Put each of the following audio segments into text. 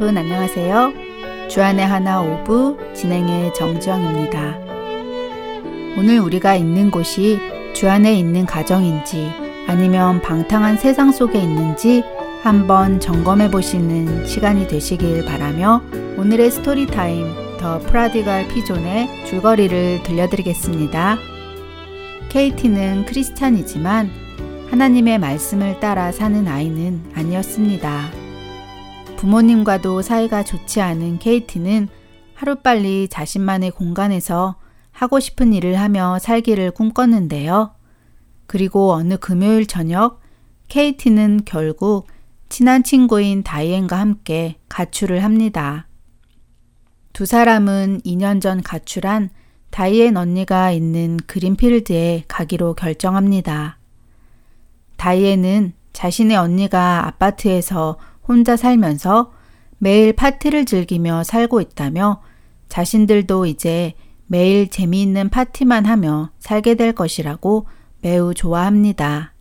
여러분 안녕하세요. 주안의 하나 오브 진행의 정지영입니다. 오늘 우리가 있는 곳이 주안에 있는 가정인지 아니면 방탕한 세상 속에 있는지 한번 점검해 보시는 시간이 되시길 바라며 오늘의 Story Time The Prodigal Pigeon의 줄거리를 들려드리겠습니다. 케이티는 크리스찬이지만 하나님의 말씀을 따라 사는 아이는 아니었습니다. 부모님과도 사이가 좋지 않은 케이티는 하루빨리 자신만의 공간에서 하고 싶은 일을 하며 살기를 꿈꿨는데요. 그리고 어느 금요일 저녁 케이티는 결국 친한 친구인 다이앤과 함께 가출을 합니다. 두 사람은 2년 전 가출한 다이앤 언니가 있는 그린필드에 가기로 결정합니다. 다이앤은 자신의 언니가 아파트에서 혼자 살면서 매일 파티를 즐기며 살고 있다며 자신들도 이제 매일 재미있는 파티만 하며 살게 될 것이라고 매우 좋아합니다.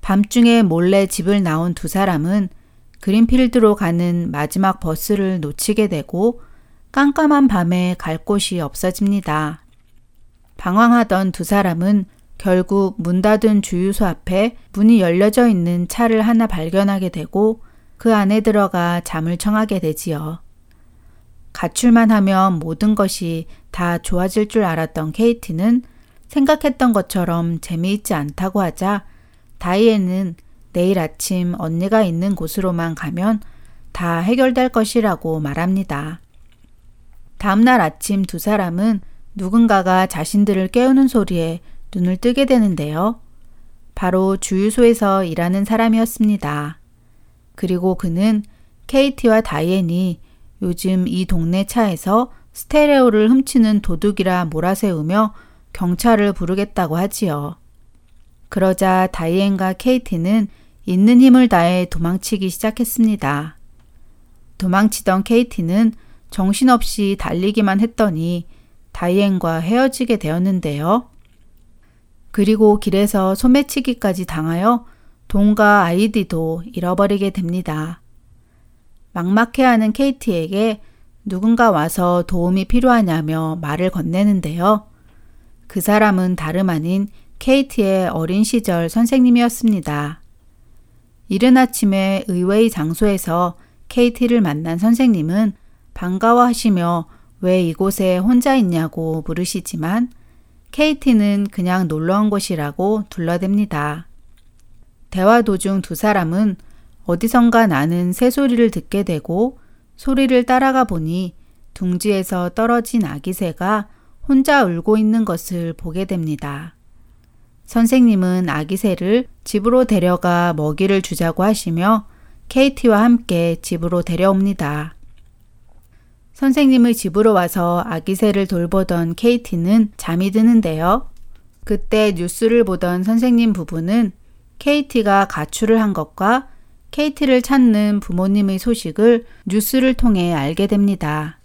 밤중에 몰래 집을 나온 두 사람은 그린필드로 가는 마지막 버스를 놓치게 되고 깜깜한 밤에 갈 곳이 없어집니다. 방황하던 두 사람은 결국 문 닫은 주유소 앞에 문이 열려져 있는 차를 하나 발견하게 되고 그 안에 들어가 잠을 청하게 되지요. 가출만 하면 모든 것이 다 좋아질 줄 알았던 케이티는 생각했던 것처럼 재미있지 않다고 하자 다이앤은 내일 아침 언니가 있는 곳으로만 가면 다 해결될 것이라고 말합니다. 다음날 아침 두 사람은 누군가가 자신들을 깨우는 소리에 눈을 뜨게 되는데요. 바로 주유소에서 일하는 사람이었습니다. 그리고 그는 케이티와 다이앤이 요즘 이 동네 차에서 스테레오를 훔치는 도둑이라 몰아세우며 경찰을 부르겠다고 하지요. 그러자 다이앤과 케이티는 있는 힘을 다해 도망치기 시작했습니다. 도망치던 케이티는 정신없이 달리기만 했더니 다이앤과 헤어지게 되었는데요. 그리고 길에서 소매치기까지 당하여 돈과 아이디도 잃어버리게 됩니다. 막막해하는 케이티에게 누군가 와서 도움이 필요하냐며 말을 건네는데요. 그 사람은 다름 아닌 케이티의 어린 시절 선생님이었습니다. 이른 아침에 의외의 장소에서 케이티를 만난 선생님은 반가워하시며 왜 이곳에 혼자 있냐고 물으시지만 케이티는 그냥 놀러 온 곳이라고 둘러댑니다. 대화 도중 두 사람은 어디선가 나는 새소리를 듣게 되고 소리를 따라가 보니 둥지에서 떨어진 아기 새가 혼자 울고 있는 것을 보게 됩니다. 선생님은 아기 새를 집으로 데려가 먹이를 주자고 하시며 케이티와 함께 집으로 데려옵니다. 선생님의 집으로 와서 아기새를 돌보던 케이티는 잠이 드는데요. 그때 뉴스를 보던 선생님 부부는 케이티가 가출을 한 것과 케이티를 찾는 부모님의 소식을 뉴스를 통해 알게 됩니다.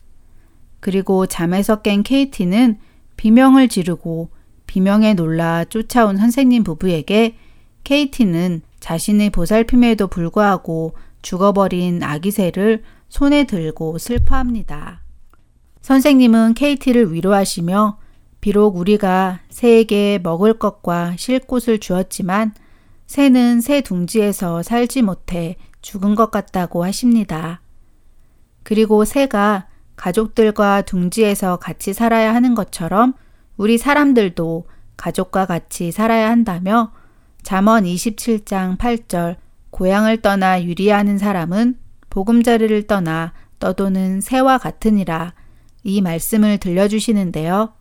그리고 잠에서 깬 케이티는 비명을 지르고 비명에 놀라 쫓아온 선생님 부부에게 케이티는 자신의 보살핌에도 불구하고 죽어버린 아기새를 손에 들고 슬퍼합니다. 선생님은 케이티를 위로하시며 비록 우리가 새에게 먹을 것과 쉴 곳을 주었지만 새는 새 둥지에서 살지 못해 죽은 것 같다고 하십니다. 그리고 새가 가족들과 둥지에서 같이 살아야 하는 것처럼 우리 사람들도 가족과 같이 살아야 한다며 잠언 27장 8절 고향을 떠나 유리하는 사람은 보금자리를 떠나 떠도는 새와 같으니라 이 말씀을 들려주시는데요.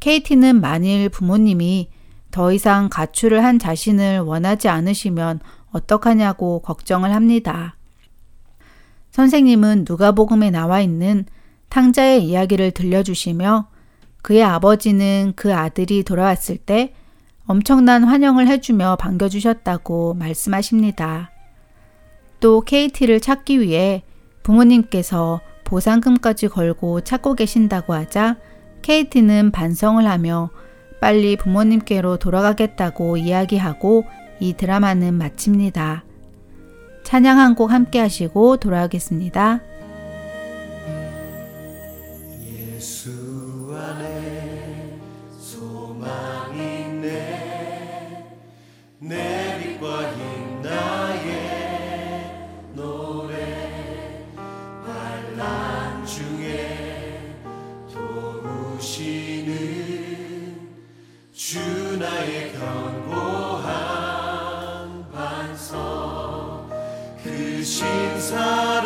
케이티는 만일 부모님이 더 이상 가출을 한 자신을 원하지 않으시면 어떡하냐고 걱정을 합니다. 선생님은 누가복음에 나와 있는 탕자의 이야기를 들려주시며 그의 아버지는 그 아들이 돌아왔을 때 엄청난 환영을 해주며 반겨주셨다고 말씀하십니다. 또 KT를 찾기 위해 부모님께서 보상금까지 걸고 찾고 계신다고 하자 KT는 반성을 하며 빨리 부모님께로 돌아가겠다고 이야기하고 이 드라마는 마칩니다. 찬양 한 곡 함께 하시고 돌아오겠습니다. See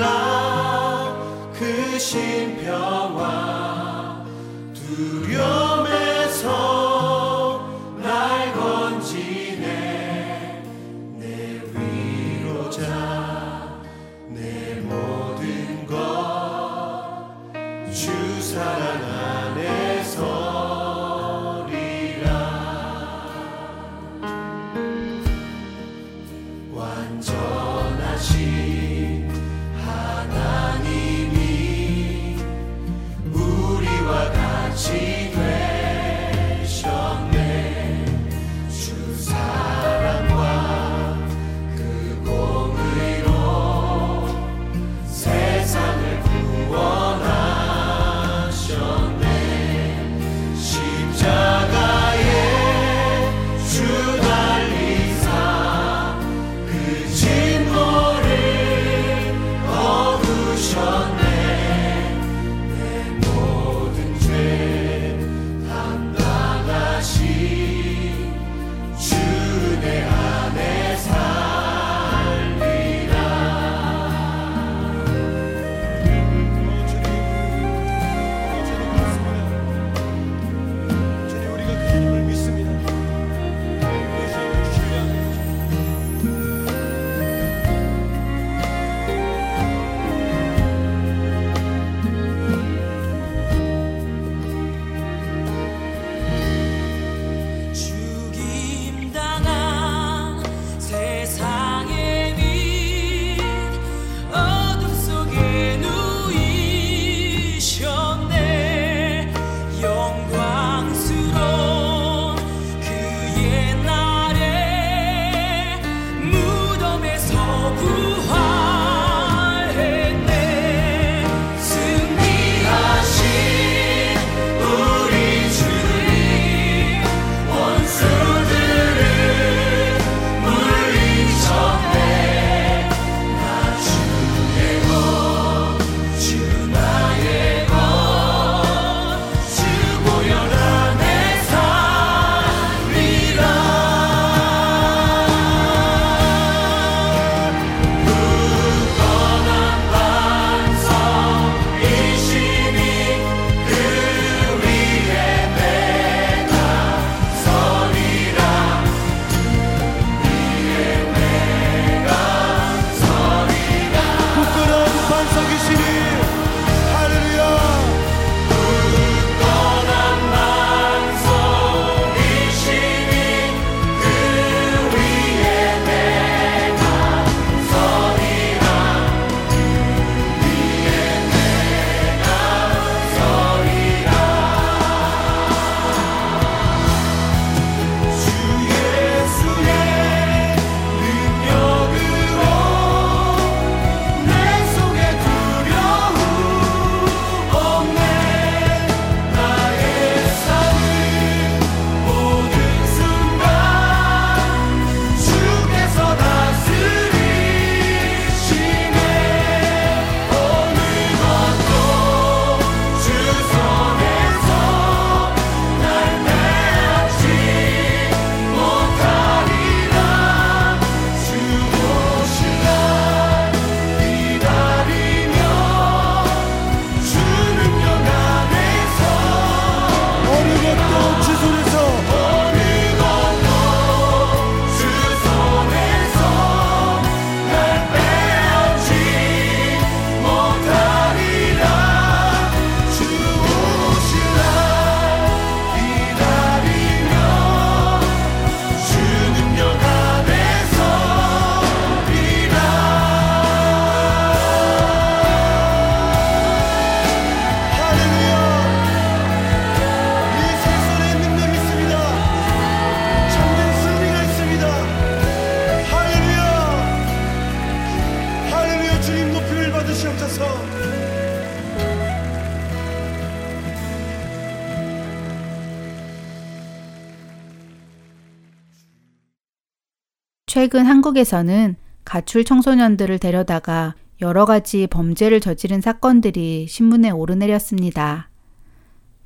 최근 한국에서는 가출 청소년들을 데려다가 여러 가지 범죄를 저지른 사건들이 신문에 오르내렸습니다.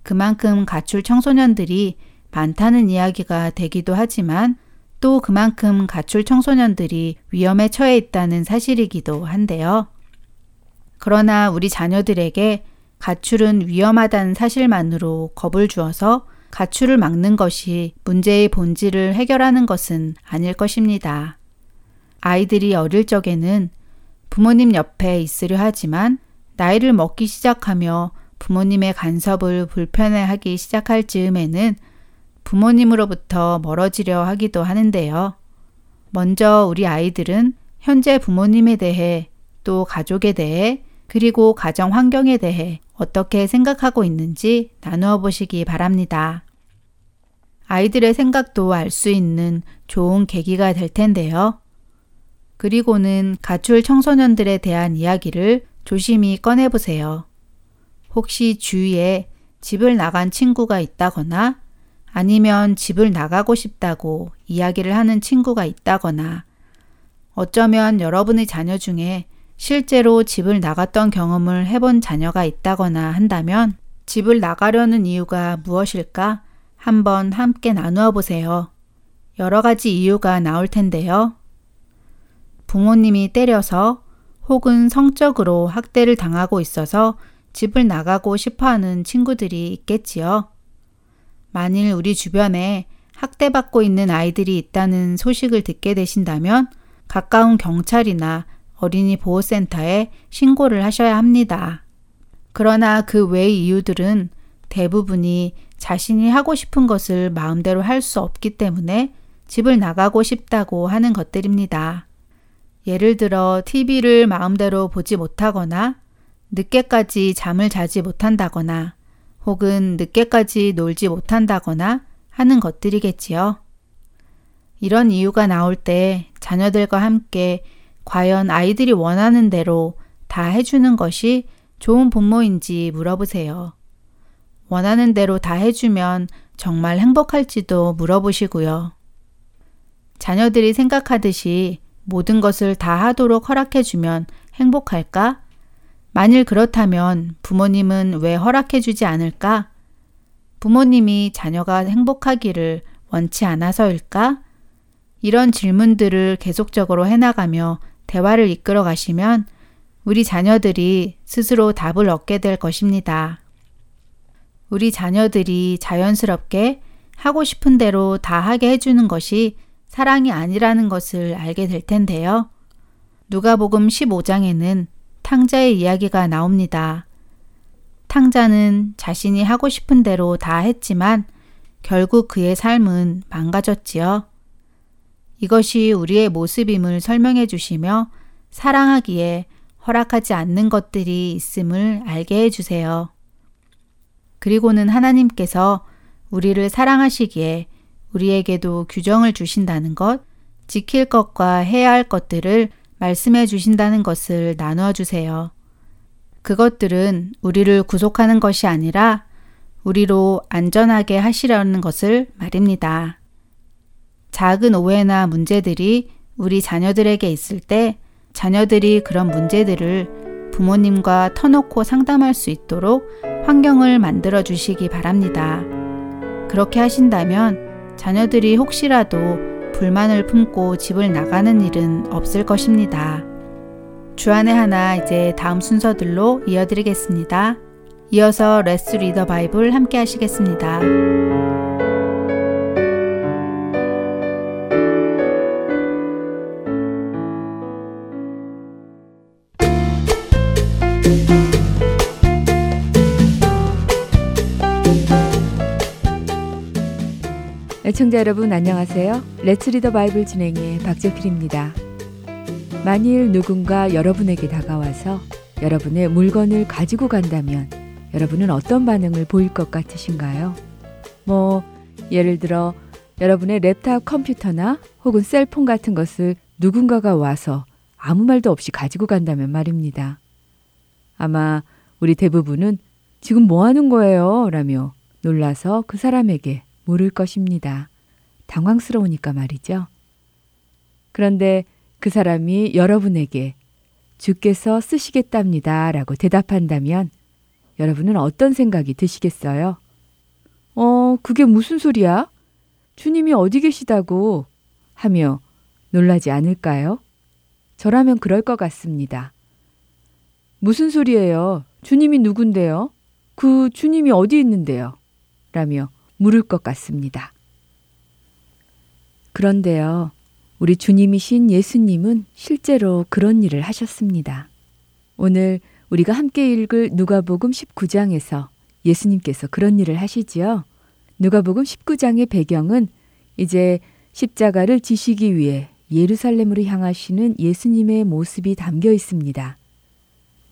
그만큼 가출 청소년들이 많다는 이야기가 되기도 하지만 또 그만큼 가출 청소년들이 위험에 처해 있다는 사실이기도 한데요. 그러나 우리 자녀들에게 가출은 위험하다는 사실만으로 겁을 주어서 가출을 막는 것이 문제의 본질을 해결하는 것은 아닐 것입니다. 아이들이 어릴 적에는 부모님 옆에 있으려 하지만 나이를 먹기 시작하며 부모님의 간섭을 불편해하기 시작할 즈음에는 부모님으로부터 멀어지려 하기도 하는데요. 먼저 우리 아이들은 현재 부모님에 대해 또 가족에 대해 그리고 가정 환경에 대해 어떻게 생각하고 있는지 나누어 보시기 바랍니다. 아이들의 생각도 알 수 있는 좋은 계기가 될 텐데요. 그리고는 가출 청소년들에 대한 이야기를 조심히 꺼내보세요. 혹시 주위에 집을 나간 친구가 있다거나 아니면 집을 나가고 싶다고 이야기를 하는 친구가 있다거나 어쩌면 여러분의 자녀 중에 실제로 집을 나갔던 경험을 해본 자녀가 있다거나 한다면 집을 나가려는 이유가 무엇일까 한번 함께 나누어 보세요. 여러 가지 이유가 나올 텐데요. 부모님이 때려서 혹은 성적으로 학대를 당하고 있어서 집을 나가고 싶어 하는 친구들이 있겠지요. 만일 우리 주변에 학대받고 있는 아이들이 있다는 소식을 듣게 되신다면 가까운 경찰이나 어린이 보호센터에 신고를 하셔야 합니다. 그러나 그 외의 이유들은 대부분이 자신이 하고 싶은 것을 마음대로 할 수 없기 때문에 집을 나가고 싶다고 하는 것들입니다. 예를 들어 TV를 마음대로 보지 못하거나 늦게까지 잠을 자지 못한다거나 혹은 늦게까지 놀지 못한다거나 하는 것들이겠지요. 이런 이유가 나올 때 자녀들과 함께 과연 아이들이 원하는 대로 다 해주는 것이 좋은 부모인지 물어보세요. 원하는 대로 다 해주면 정말 행복할지도 물어보시고요. 자녀들이 생각하듯이 모든 것을 다 하도록 허락해주면 행복할까? 만일 그렇다면 부모님은 왜 허락해주지 않을까? 부모님이 자녀가 행복하기를 원치 않아서일까? 이런 질문들을 계속적으로 해나가며 대화를 이끌어 가시면 우리 자녀들이 스스로 답을 얻게 될 것입니다. 우리 자녀들이 자연스럽게 하고 싶은 대로 다 하게 해주는 것이 사랑이 아니라는 것을 알게 될 텐데요. 누가복음 15장에는 탕자의 이야기가 나옵니다. 탕자는 자신이 하고 싶은 대로 다 했지만 결국 그의 삶은 망가졌지요. 이것이 우리의 모습임을 설명해 주시며 사랑하기에 허락하지 않는 것들이 있음을 알게 해 주세요. 그리고는 하나님께서 우리를 사랑하시기에 우리에게도 규정을 주신다는 것, 지킬 것과 해야 할 것들을 말씀해 주신다는 것을 나누어 주세요. 그것들은 우리를 구속하는 것이 아니라 우리로 안전하게 하시려는 것을 말입니다. 작은 오해나 문제들이 우리 자녀들에게 있을 때 자녀들이 그런 문제들을 부모님과 터놓고 상담할 수 있도록 환경을 만들어 주시기 바랍니다. 그렇게 하신다면 자녀들이 혹시라도 불만을 품고 집을 나가는 일은 없을 것입니다. 주안의 하나 이제 다음 순서들로 이어드리겠습니다. 이어서 Let's Read the Bible 함께 하시겠습니다. 애청자 여러분 안녕하세요. Let's Read the Bible 진행의 박재필입니다. 만일 누군가 여러분에게 다가와서 여러분의 물건을 가지고 간다면 여러분은 어떤 반응을 보일 것 같으신가요? 뭐 예를 들어 여러분의 랩탑 컴퓨터나 혹은 cell phone 같은 것을 누군가가 와서 아무 말도 없이 가지고 간다면 말입니다. 아마 우리 대부분은 지금 뭐 하는 거예요? 라며 놀라서 그 사람에게 물을 것입니다. 당황스러우니까 말이죠. 그런데 그 사람이 여러분에게 주께서 쓰시겠답니다 라고 대답한다면 여러분은 어떤 생각이 드시겠어요? 어, 그게 무슨 소리야? 주님이 어디 계시다고 하며 놀라지 않을까요? 저라면 그럴 것 같습니다. 무슨 소리예요? 주님이 누군데요? 그 주님이 어디 있는데요? 라며 물을 것 같습니다. 그런데요, 우리 주님이신 예수님은 실제로 그런 일을 하셨습니다. 오늘 우리가 함께 읽을 누가복음 19장에서 예수님께서 그런 일을 하시지요. 누가복음 19장의 배경은 이제 십자가를 지시기 위해 예루살렘으로 향하시는 예수님의 모습이 담겨 있습니다.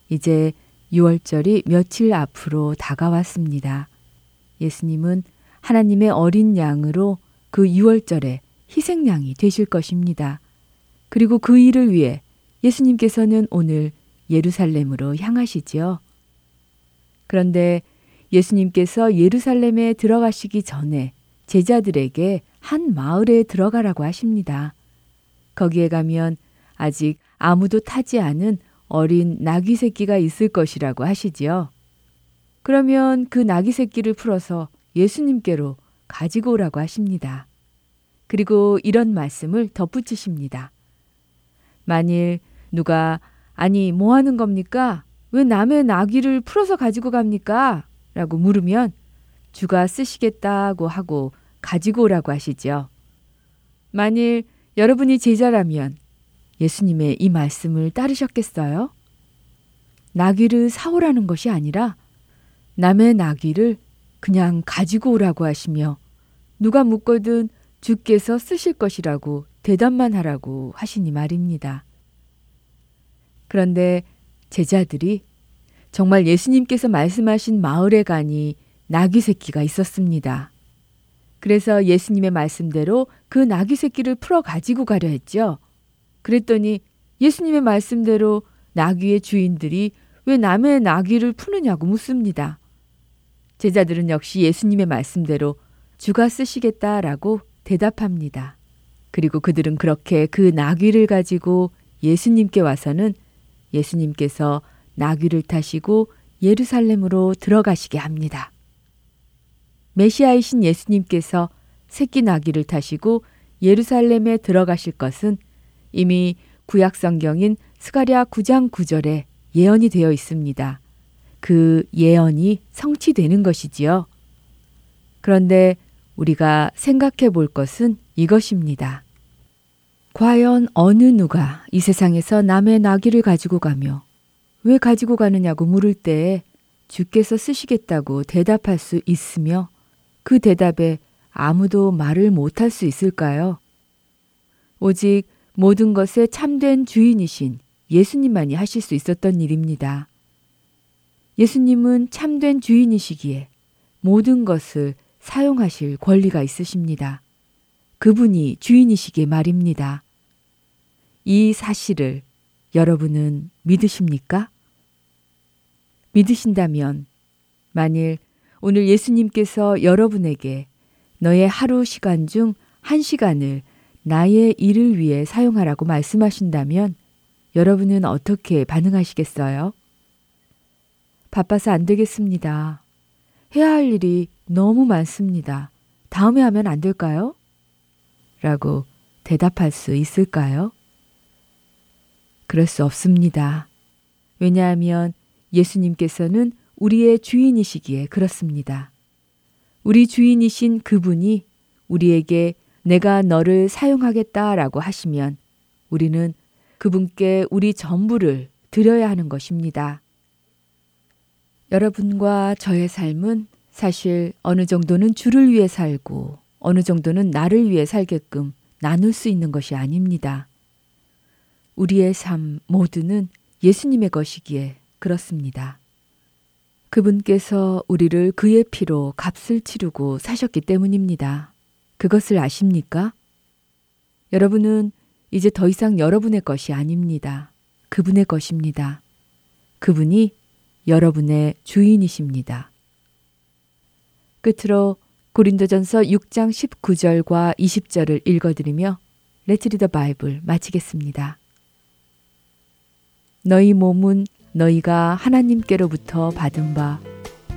이제 6월절이 며칠 앞으로 다가왔습니다. 예수님은 하나님의 어린 양으로 그 6월절에 희생양이 되실 것입니다. 그리고 그 일을 위해 예수님께서는 오늘 예루살렘으로 향하시지요. 그런데 예수님께서 예루살렘에 들어가시기 전에 제자들에게 한 마을에 들어가라고 하십니다. 거기에 가면 아직 아무도 타지 않은 어린 나귀 새끼가 있을 것이라고 하시지요. 그러면 그 나귀 새끼를 풀어서 예수님께로 가지고 오라고 하십니다. 그리고 이런 말씀을 덧붙이십니다. 만일 누가 아니 뭐 하는 겁니까? 왜 남의 나귀를 풀어서 가지고 갑니까? 라고 물으면 주가 쓰시겠다고 하고 가지고 오라고 하시죠. 만일 여러분이 제자라면 예수님의 이 말씀을 따르셨겠어요? 나귀를 사오라는 것이 아니라 남의 나귀를 그냥 가지고 오라고 하시며 누가 묻거든 주께서 쓰실 것이라고 대답만 하라고 하시니 말입니다. 그런데 제자들이 정말 예수님께서 말씀하신 마을에 가니 나귀 새끼가 있었습니다. 그래서 예수님의 말씀대로 그 나귀 새끼를 풀어 가지고 가려 했죠. 그랬더니 예수님의 말씀대로 나귀의 주인들이 왜 남의 나귀를 푸느냐고 묻습니다. 제자들은 역시 예수님의 말씀대로 주가 쓰시겠다라고 대답합니다. 그리고 그들은 그렇게 그 나귀를 가지고 예수님께 와서는 예수님께서 나귀를 타시고 예루살렘으로 들어가시게 합니다. 메시아이신 예수님께서 새끼 나귀를 타시고 예루살렘에 들어가실 것은 이미 구약 성경인 스가랴 9장 9절에 예언이 되어 있습니다. 그 예언이 성취되는 것이지요. 그런데 우리가 생각해 볼 것은 이것입니다. 과연 어느 누가 이 세상에서 남의 나귀를 가지고 가며 왜 가지고 가느냐고 물을 때에 주께서 쓰시겠다고 대답할 수 있으며 그 대답에 아무도 말을 못할 수 있을까요? 오직 모든 것의 참된 주인이신 예수님만이 하실 수 있었던 일입니다. 예수님은 참된 주인이시기에 모든 것을 사용하실 권리가 있으십니다. 그분이 주인이시기에 말입니다. 이 사실을 여러분은 믿으십니까? 믿으신다면 만일 오늘 예수님께서 여러분에게 너의 하루 시간 중 한 시간을 나의 일을 위해 사용하라고 말씀하신다면 여러분은 어떻게 반응하시겠어요? 바빠서 안 되겠습니다. 해야 할 일이 너무 많습니다. 다음에 하면 안 될까요? 라고 대답할 수 있을까요? 그럴 수 없습니다. 왜냐하면 예수님께서는 우리의 주인이시기에 그렇습니다. 우리 주인이신 그분이 우리에게 내가 너를 사용하겠다라고 하시면 우리는 그분께 우리 전부를 드려야 하는 것입니다. 여러분과 저의 삶은 사실 어느 정도는 주를 위해 살고 어느 정도는 나를 위해 살게끔 나눌 수 있는 것이 아닙니다. 우리의 삶 모두는 예수님의 것이기에 그렇습니다. 그분께서 우리를 그의 피로 값을 치르고 사셨기 때문입니다. 그것을 아십니까? 여러분은 이제 더 이상 여러분의 것이 아닙니다. 그분의 것입니다. 그분이 여러분의 주인이십니다. 끝으로 고린도전서 6장 19절과 20절을 읽어드리며 레츠리더 바이블 마치겠습니다. 너희 몸은 너희가 하나님께로부터 받은 바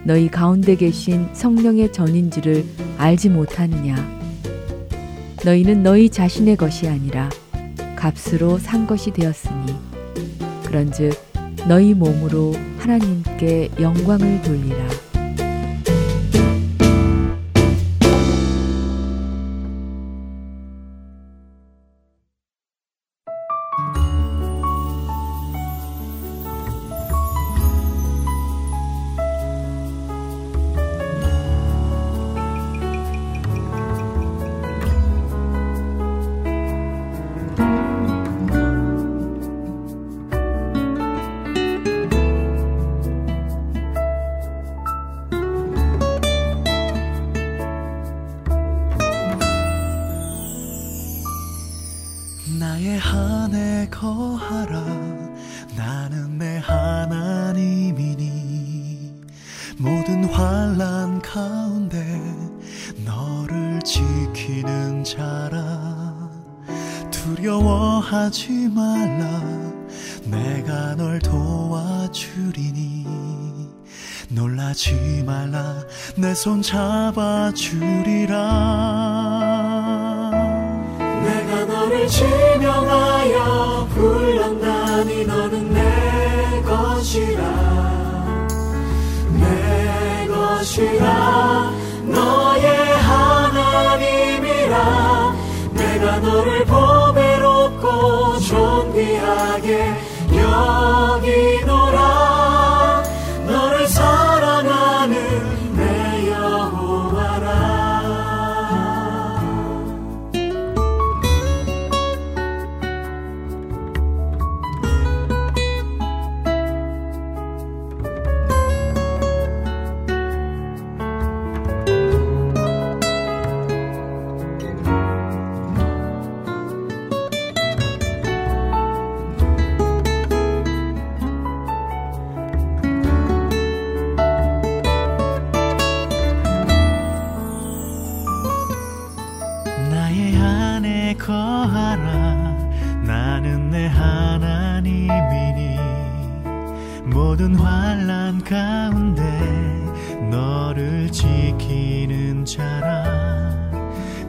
너희 가운데 계신 성령의 전인지를 알지 못하느냐. 너희는 너희 자신의 것이 아니라 값으로 산 것이 되었으니 그런즉 너희 몸으로 하나님께 영광을 돌리라.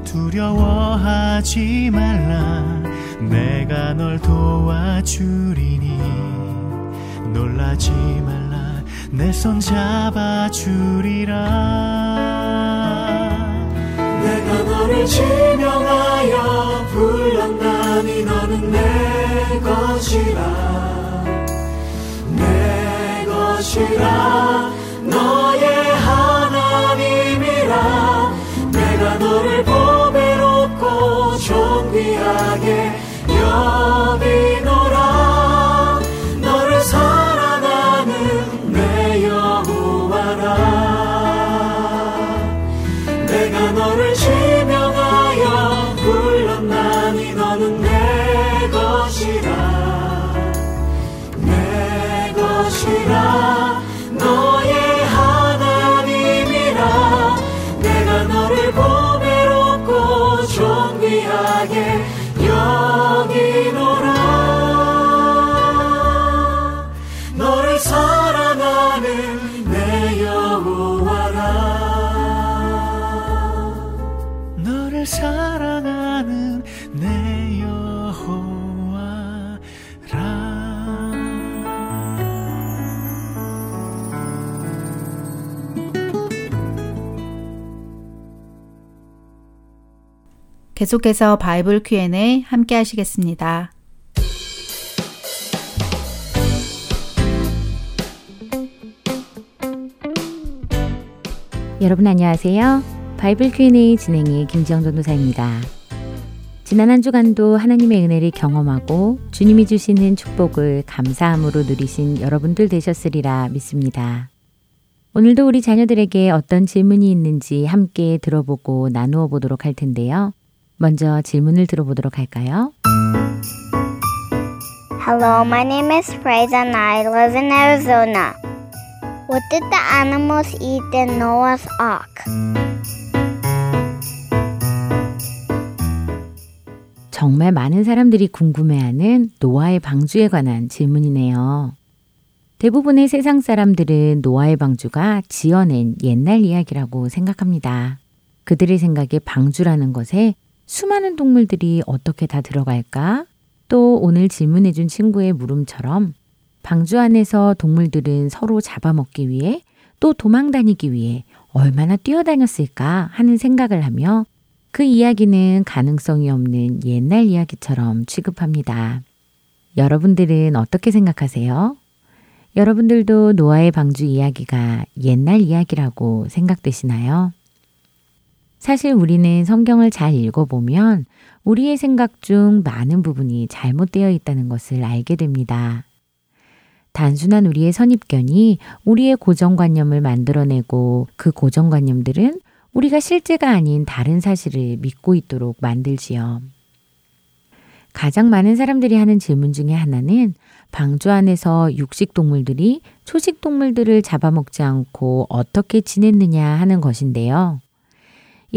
두려워하지 말라. 내가 널 도와주리니 놀라지 말라. 내 손 잡아주리라. 내가 너를 지명하여 불렀나니 너는 내 것이라. 내 것이라 너의 하나님이라 내가 너를 보 존귀하게 여기노 계속해서 바이블 Q&A 함께 하시겠습니다. 여러분 안녕하세요. 바이블 Q&A 진행의 김지영 전도사입니다. 지난 한 주간도 하나님의 은혜를 경험하고 주님이 주시는 축복을 감사함으로 누리신 여러분들 되셨으리라 믿습니다. 오늘도 우리 자녀들에게 어떤 질문이 있는지 함께 들어보고 나누어 보도록 할 텐데요. 먼저 질문을 들어보도록 할까요? Hello, my name is Fraser and I live in Arizona. What did the animals eat in Noah's Ark? 정말 많은 사람들이 궁금해하는 노아의 방주에 관한 질문이네요. 대부분의 세상 사람들은 노아의 방주가 지어낸 옛날 이야기라고 생각합니다. 그들의 생각에 방주라는 것에 수많은 동물들이 어떻게 다 들어갈까? 또 오늘 질문해준 친구의 물음처럼 방주 안에서 동물들은 서로 잡아먹기 위해 또 도망 다니기 위해 얼마나 뛰어다녔을까 하는 생각을 하며 그 이야기는 가능성이 없는 옛날 이야기처럼 취급합니다. 여러분들은 어떻게 생각하세요? 여러분들도 노아의 방주 이야기가 옛날 이야기라고 생각되시나요? 사실 우리는 성경을 잘 읽어보면 우리의 생각 중 많은 부분이 잘못되어 있다는 것을 알게 됩니다. 단순한 우리의 선입견이 우리의 고정관념을 만들어내고 그 고정관념들은 우리가 실제가 아닌 다른 사실을 믿고 있도록 만들지요. 가장 많은 사람들이 하는 질문 중에 하나는 방주 안에서 육식 동물들이 초식 동물들을 잡아먹지 않고 어떻게 지냈느냐 하는 것인데요.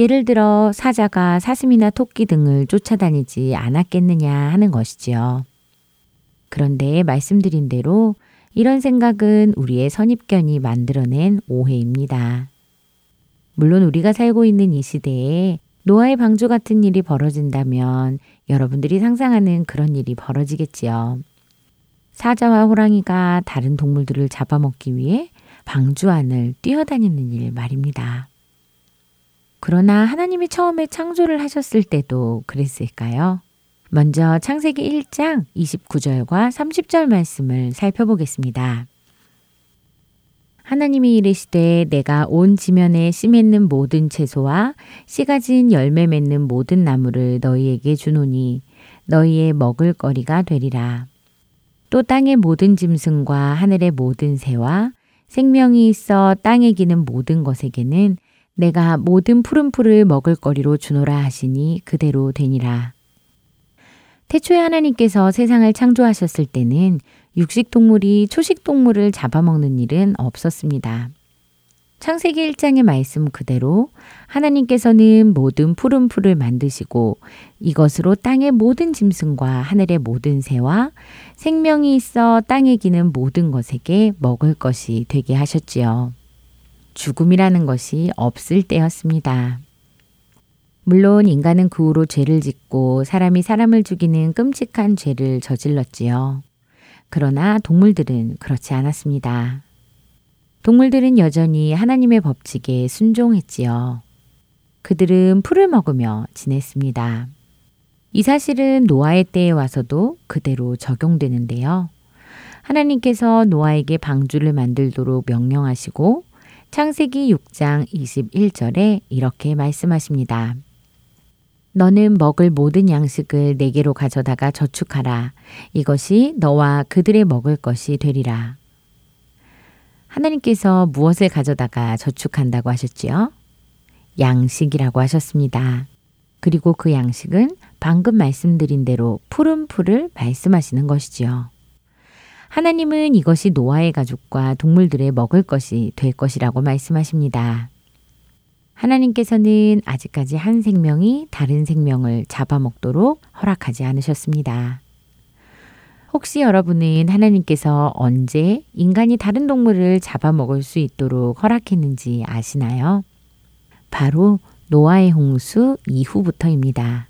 예를 들어 사자가 사슴이나 토끼 등을 쫓아다니지 않았겠느냐 하는 것이지요. 그런데 말씀드린 대로 이런 생각은 우리의 선입견이 만들어낸 오해입니다. 물론 우리가 살고 있는 이 시대에 노아의 방주 같은 일이 벌어진다면 여러분들이 상상하는 그런 일이 벌어지겠지요. 사자와 호랑이가 다른 동물들을 잡아먹기 위해 방주 안을 뛰어다니는 일 말입니다. 그러나 하나님이 처음에 창조를 하셨을 때도 그랬을까요? 먼저 창세기 1장 29절과 30절 말씀을 살펴보겠습니다. 하나님이 이르시되 내가 온 지면에 씨 맺는 모든 채소와 씨 가 진 열매 맺는 모든 나무를 너희에게 주노니 너희의 먹을 거리가 되리라. 또 땅의 모든 짐승과 하늘의 모든 새와 생명이 있어 땅에 기는 모든 것에게는 내가 모든 푸른 풀을 먹을 거리로 주노라 하시니 그대로 되니라. 태초에 하나님께서 세상을 창조하셨을 때는 육식 동물이 초식 동물을 잡아먹는 일은 없었습니다. 창세기 1장의 말씀 그대로 하나님께서는 모든 푸른 풀을 만드시고 이것으로 땅의 모든 짐승과 하늘의 모든 새와 생명이 있어 땅에 기는 모든 것에게 먹을 것이 되게 하셨지요. 죽음이라는 것이 없을 때였습니다. 물론 인간은 그 후로 죄를 짓고 사람이 사람을 죽이는 끔찍한 죄를 저질렀지요. 그러나 동물들은 그렇지 않았습니다. 동물들은 여전히 하나님의 법칙에 순종했지요. 그들은 풀을 먹으며 지냈습니다. 이 사실은 노아의 때에 와서도 그대로 적용되는데요. 하나님께서 노아에게 방주를 만들도록 명령하시고 창세기 6장 21절에 이렇게 말씀하십니다. 너는 먹을 모든 양식을 내게로 가져다가 저축하라. 이것이 너와 그들의 먹을 것이 되리라. 하나님께서 무엇을 가져다가 저축한다고 하셨지요? 양식이라고 하셨습니다. 그리고 그 양식은 방금 말씀드린 대로 푸른 풀을 말씀하시는 것이지요. 하나님은 이것이 노아의 가족과 동물들의 먹을 것이 될 것이라고 말씀하십니다. 하나님께서는 아직까지 한 생명이 다른 생명을 잡아먹도록 허락하지 않으셨습니다. 혹시 여러분은 하나님께서 언제 인간이 다른 동물을 잡아먹을 수 있도록 허락했는지 아시나요? 바로 노아의 홍수 이후부터입니다.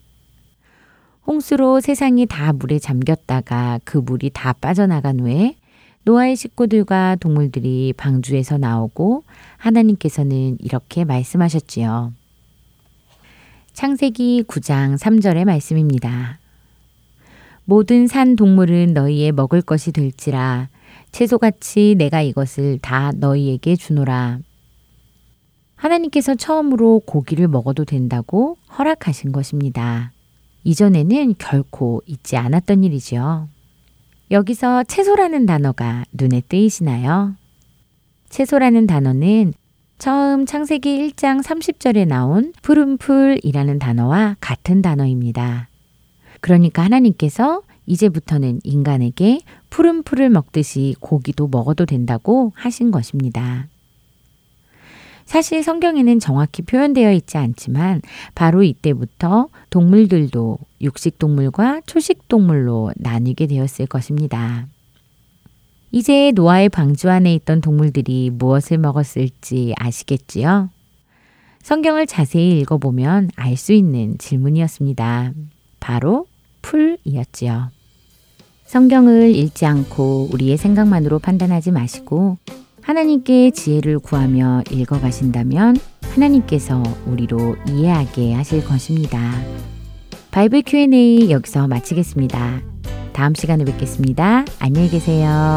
홍수로 세상이 다 물에 잠겼다가 그 물이 다 빠져나간 후에 노아의 식구들과 동물들이 방주에서 나오고 하나님께서는 이렇게 말씀하셨지요. 창세기 9장 3절의 말씀입니다. 모든 산 동물은 너희의 먹을 것이 될지라 채소같이 내가 이것을 다 너희에게 주노라. 하나님께서 처음으로 고기를 먹어도 된다고 허락하신 것입니다. 이전에는 결코 있지 않았던 일이지요. 여기서 채소라는 단어가 눈에 띄시나요? 채소라는 단어는 처음 창세기 1장 30절에 나온 푸른 풀이라는 단어와 같은 단어입니다. 그러니까 하나님께서 이제부터는 인간에게 푸른 풀을 먹듯이 고기도 먹어도 된다고 하신 것입니다. 사실 성경에는 정확히 표현되어 있지 않지만 바로 이때부터 동물들도 육식동물과 초식동물로 나뉘게 되었을 것입니다. 이제 노아의 방주 안에 있던 동물들이 무엇을 먹었을지 아시겠지요? 성경을 자세히 읽어보면 알 수 있는 질문이었습니다. 바로 풀이었지요. 성경을 읽지 않고 우리의 생각만으로 판단하지 마시고 하나님께 지혜를 구하며 읽어가신다면 하나님께서 우리로 이해하게 하실 것입니다. 바이블 Q&A 여기서 마치겠습니다. 다음 시간에 뵙겠습니다. 안녕히 계세요.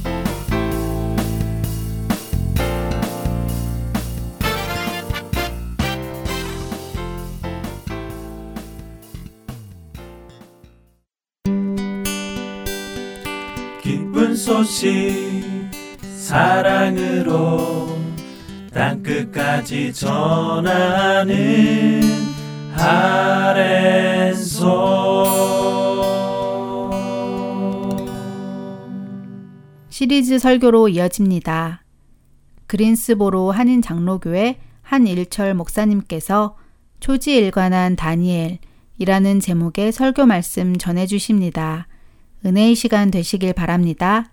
소식 사랑으로 땅끝까지 전하는 아랜소 시리즈 설교로 이어집니다. 그린스보로 한인 장로교회 한일철 목사님께서 초지일관한 다니엘이라는 제목의 설교 말씀 전해 주십니다. 은혜의 시간 되시길 바랍니다.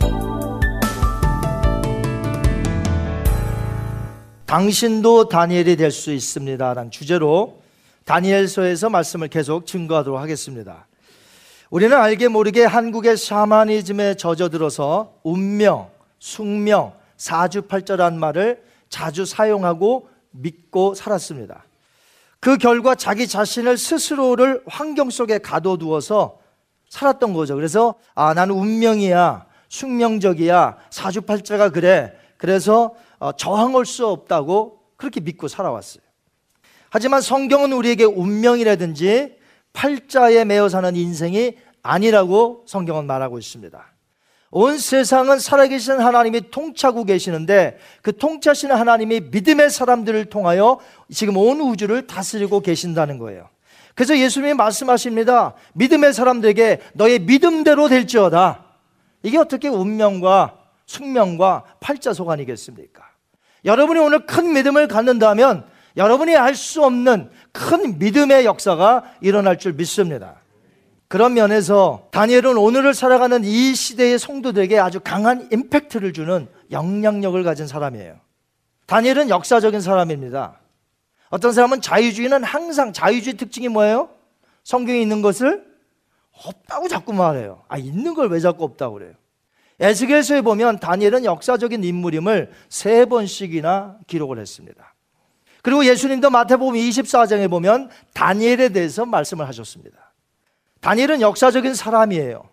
당신도 다니엘이 될 수 있습니다. 라는 주제로 다니엘서에서 말씀을 계속 증거하도록 하겠습니다. 우리는 알게 모르게 한국의 샤머니즘에 젖어들어서 운명, 숙명, 사주팔자란 말을 자주 사용하고 믿고 살았습니다. 그 결과 자기 자신을 스스로를 환경 속에 가둬두어서 살았던 거죠. 그래서 아 나는 운명이야, 숙명적이야, 사주팔자가 그래. 그래서 어, 저항할 수 없다고 그렇게 믿고 살아왔어요. 하지만 성경은 우리에게 운명이라든지 팔자에 매여 사는 인생이 아니라고 성경은 말하고 있습니다. 온 세상은 살아계신 하나님이 통치하고 계시는데 그 통치하시는 하나님이 믿음의 사람들을 통하여 지금 온 우주를 다스리고 계신다는 거예요. 그래서 예수님이 말씀하십니다. 믿음의 사람들에게 너의 믿음대로 될지어다. 이게 어떻게 운명과 숙명과 팔자소관이겠습니까? 여러분이 오늘 큰 믿음을 갖는다면 여러분이 알 수 없는 큰 믿음의 역사가 일어날 줄 믿습니다. 그런 면에서 다니엘은 오늘을 살아가는 이 시대의 성도들에게 아주 강한 임팩트를 주는 영향력을 가진 사람이에요. 다니엘은 역사적인 사람입니다. 어떤 사람은 자유주의는 항상 자유주의 특징이 뭐예요? 성경에 있는 것을 없다고 자꾸 말해요. 아, 있는 걸 왜 자꾸 없다고 그래요? 에스겔서에 보면 다니엘은 역사적인 인물임을 세 번씩이나 기록을 했습니다. 그리고 예수님도 마태복음 24장에 보면 다니엘에 대해서 말씀을 하셨습니다. 다니엘은 역사적인 사람이에요.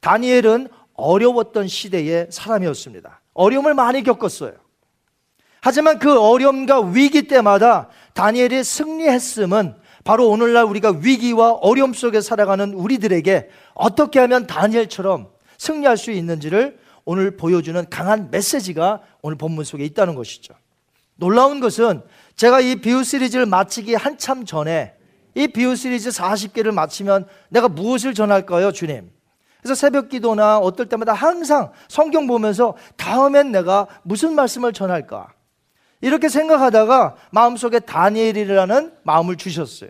다니엘은 어려웠던 시대의 사람이었습니다. 어려움을 많이 겪었어요. 하지만 그 어려움과 위기 때마다 다니엘이 승리했음은 바로 오늘날 우리가 위기와 어려움 속에 살아가는 우리들에게 어떻게 하면 다니엘처럼 승리할 수 있는지를 오늘 보여주는 강한 메시지가 오늘 본문 속에 있다는 것이죠. 놀라운 것은 제가 이 비유 시리즈를 마치기 한참 전에 이 비유 시리즈 40개를 마치면 내가 무엇을 전할까요, 주님? 그래서 새벽 기도나 어떨 때마다 항상 성경 보면서 다음엔 내가 무슨 말씀을 전할까? 이렇게 생각하다가 마음속에 다니엘이라는 마음을 주셨어요.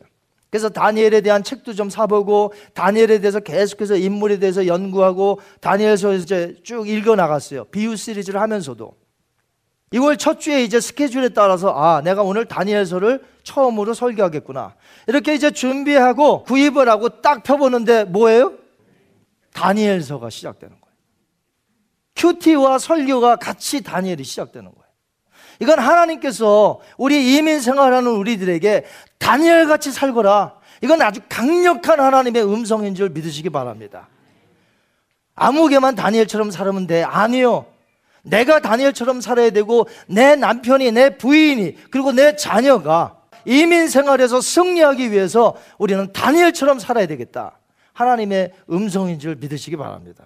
그래서 다니엘에 대한 책도 좀 사보고 다니엘에 대해서 계속해서 인물에 대해서 연구하고 다니엘서에서 이제 쭉 읽어 나갔어요. 비유 시리즈를 하면서도. 이월 첫 주에 이제 스케줄에 따라서 아, 내가 오늘 다니엘서를 처음으로 설교하겠구나. 이렇게 이제 준비하고 구입을 하고 딱 펴보는데 뭐예요? 다니엘서가 시작되는 거예요. 큐티와 설교가 같이 다니엘이 시작되는 거예요. 이건 하나님께서 우리 이민 생활하는 우리들에게 다니엘 같이 살거라. 이건 아주 강력한 하나님의 음성인 줄 믿으시기 바랍니다. 아무개만 다니엘처럼 살면 돼. 아니요. 내가 다니엘처럼 살아야 되고 내 남편이 내 부인이 그리고 내 자녀가 이민 생활에서 승리하기 위해서 우리는 다니엘처럼 살아야 되겠다. 하나님의 음성인 줄 믿으시기 바랍니다.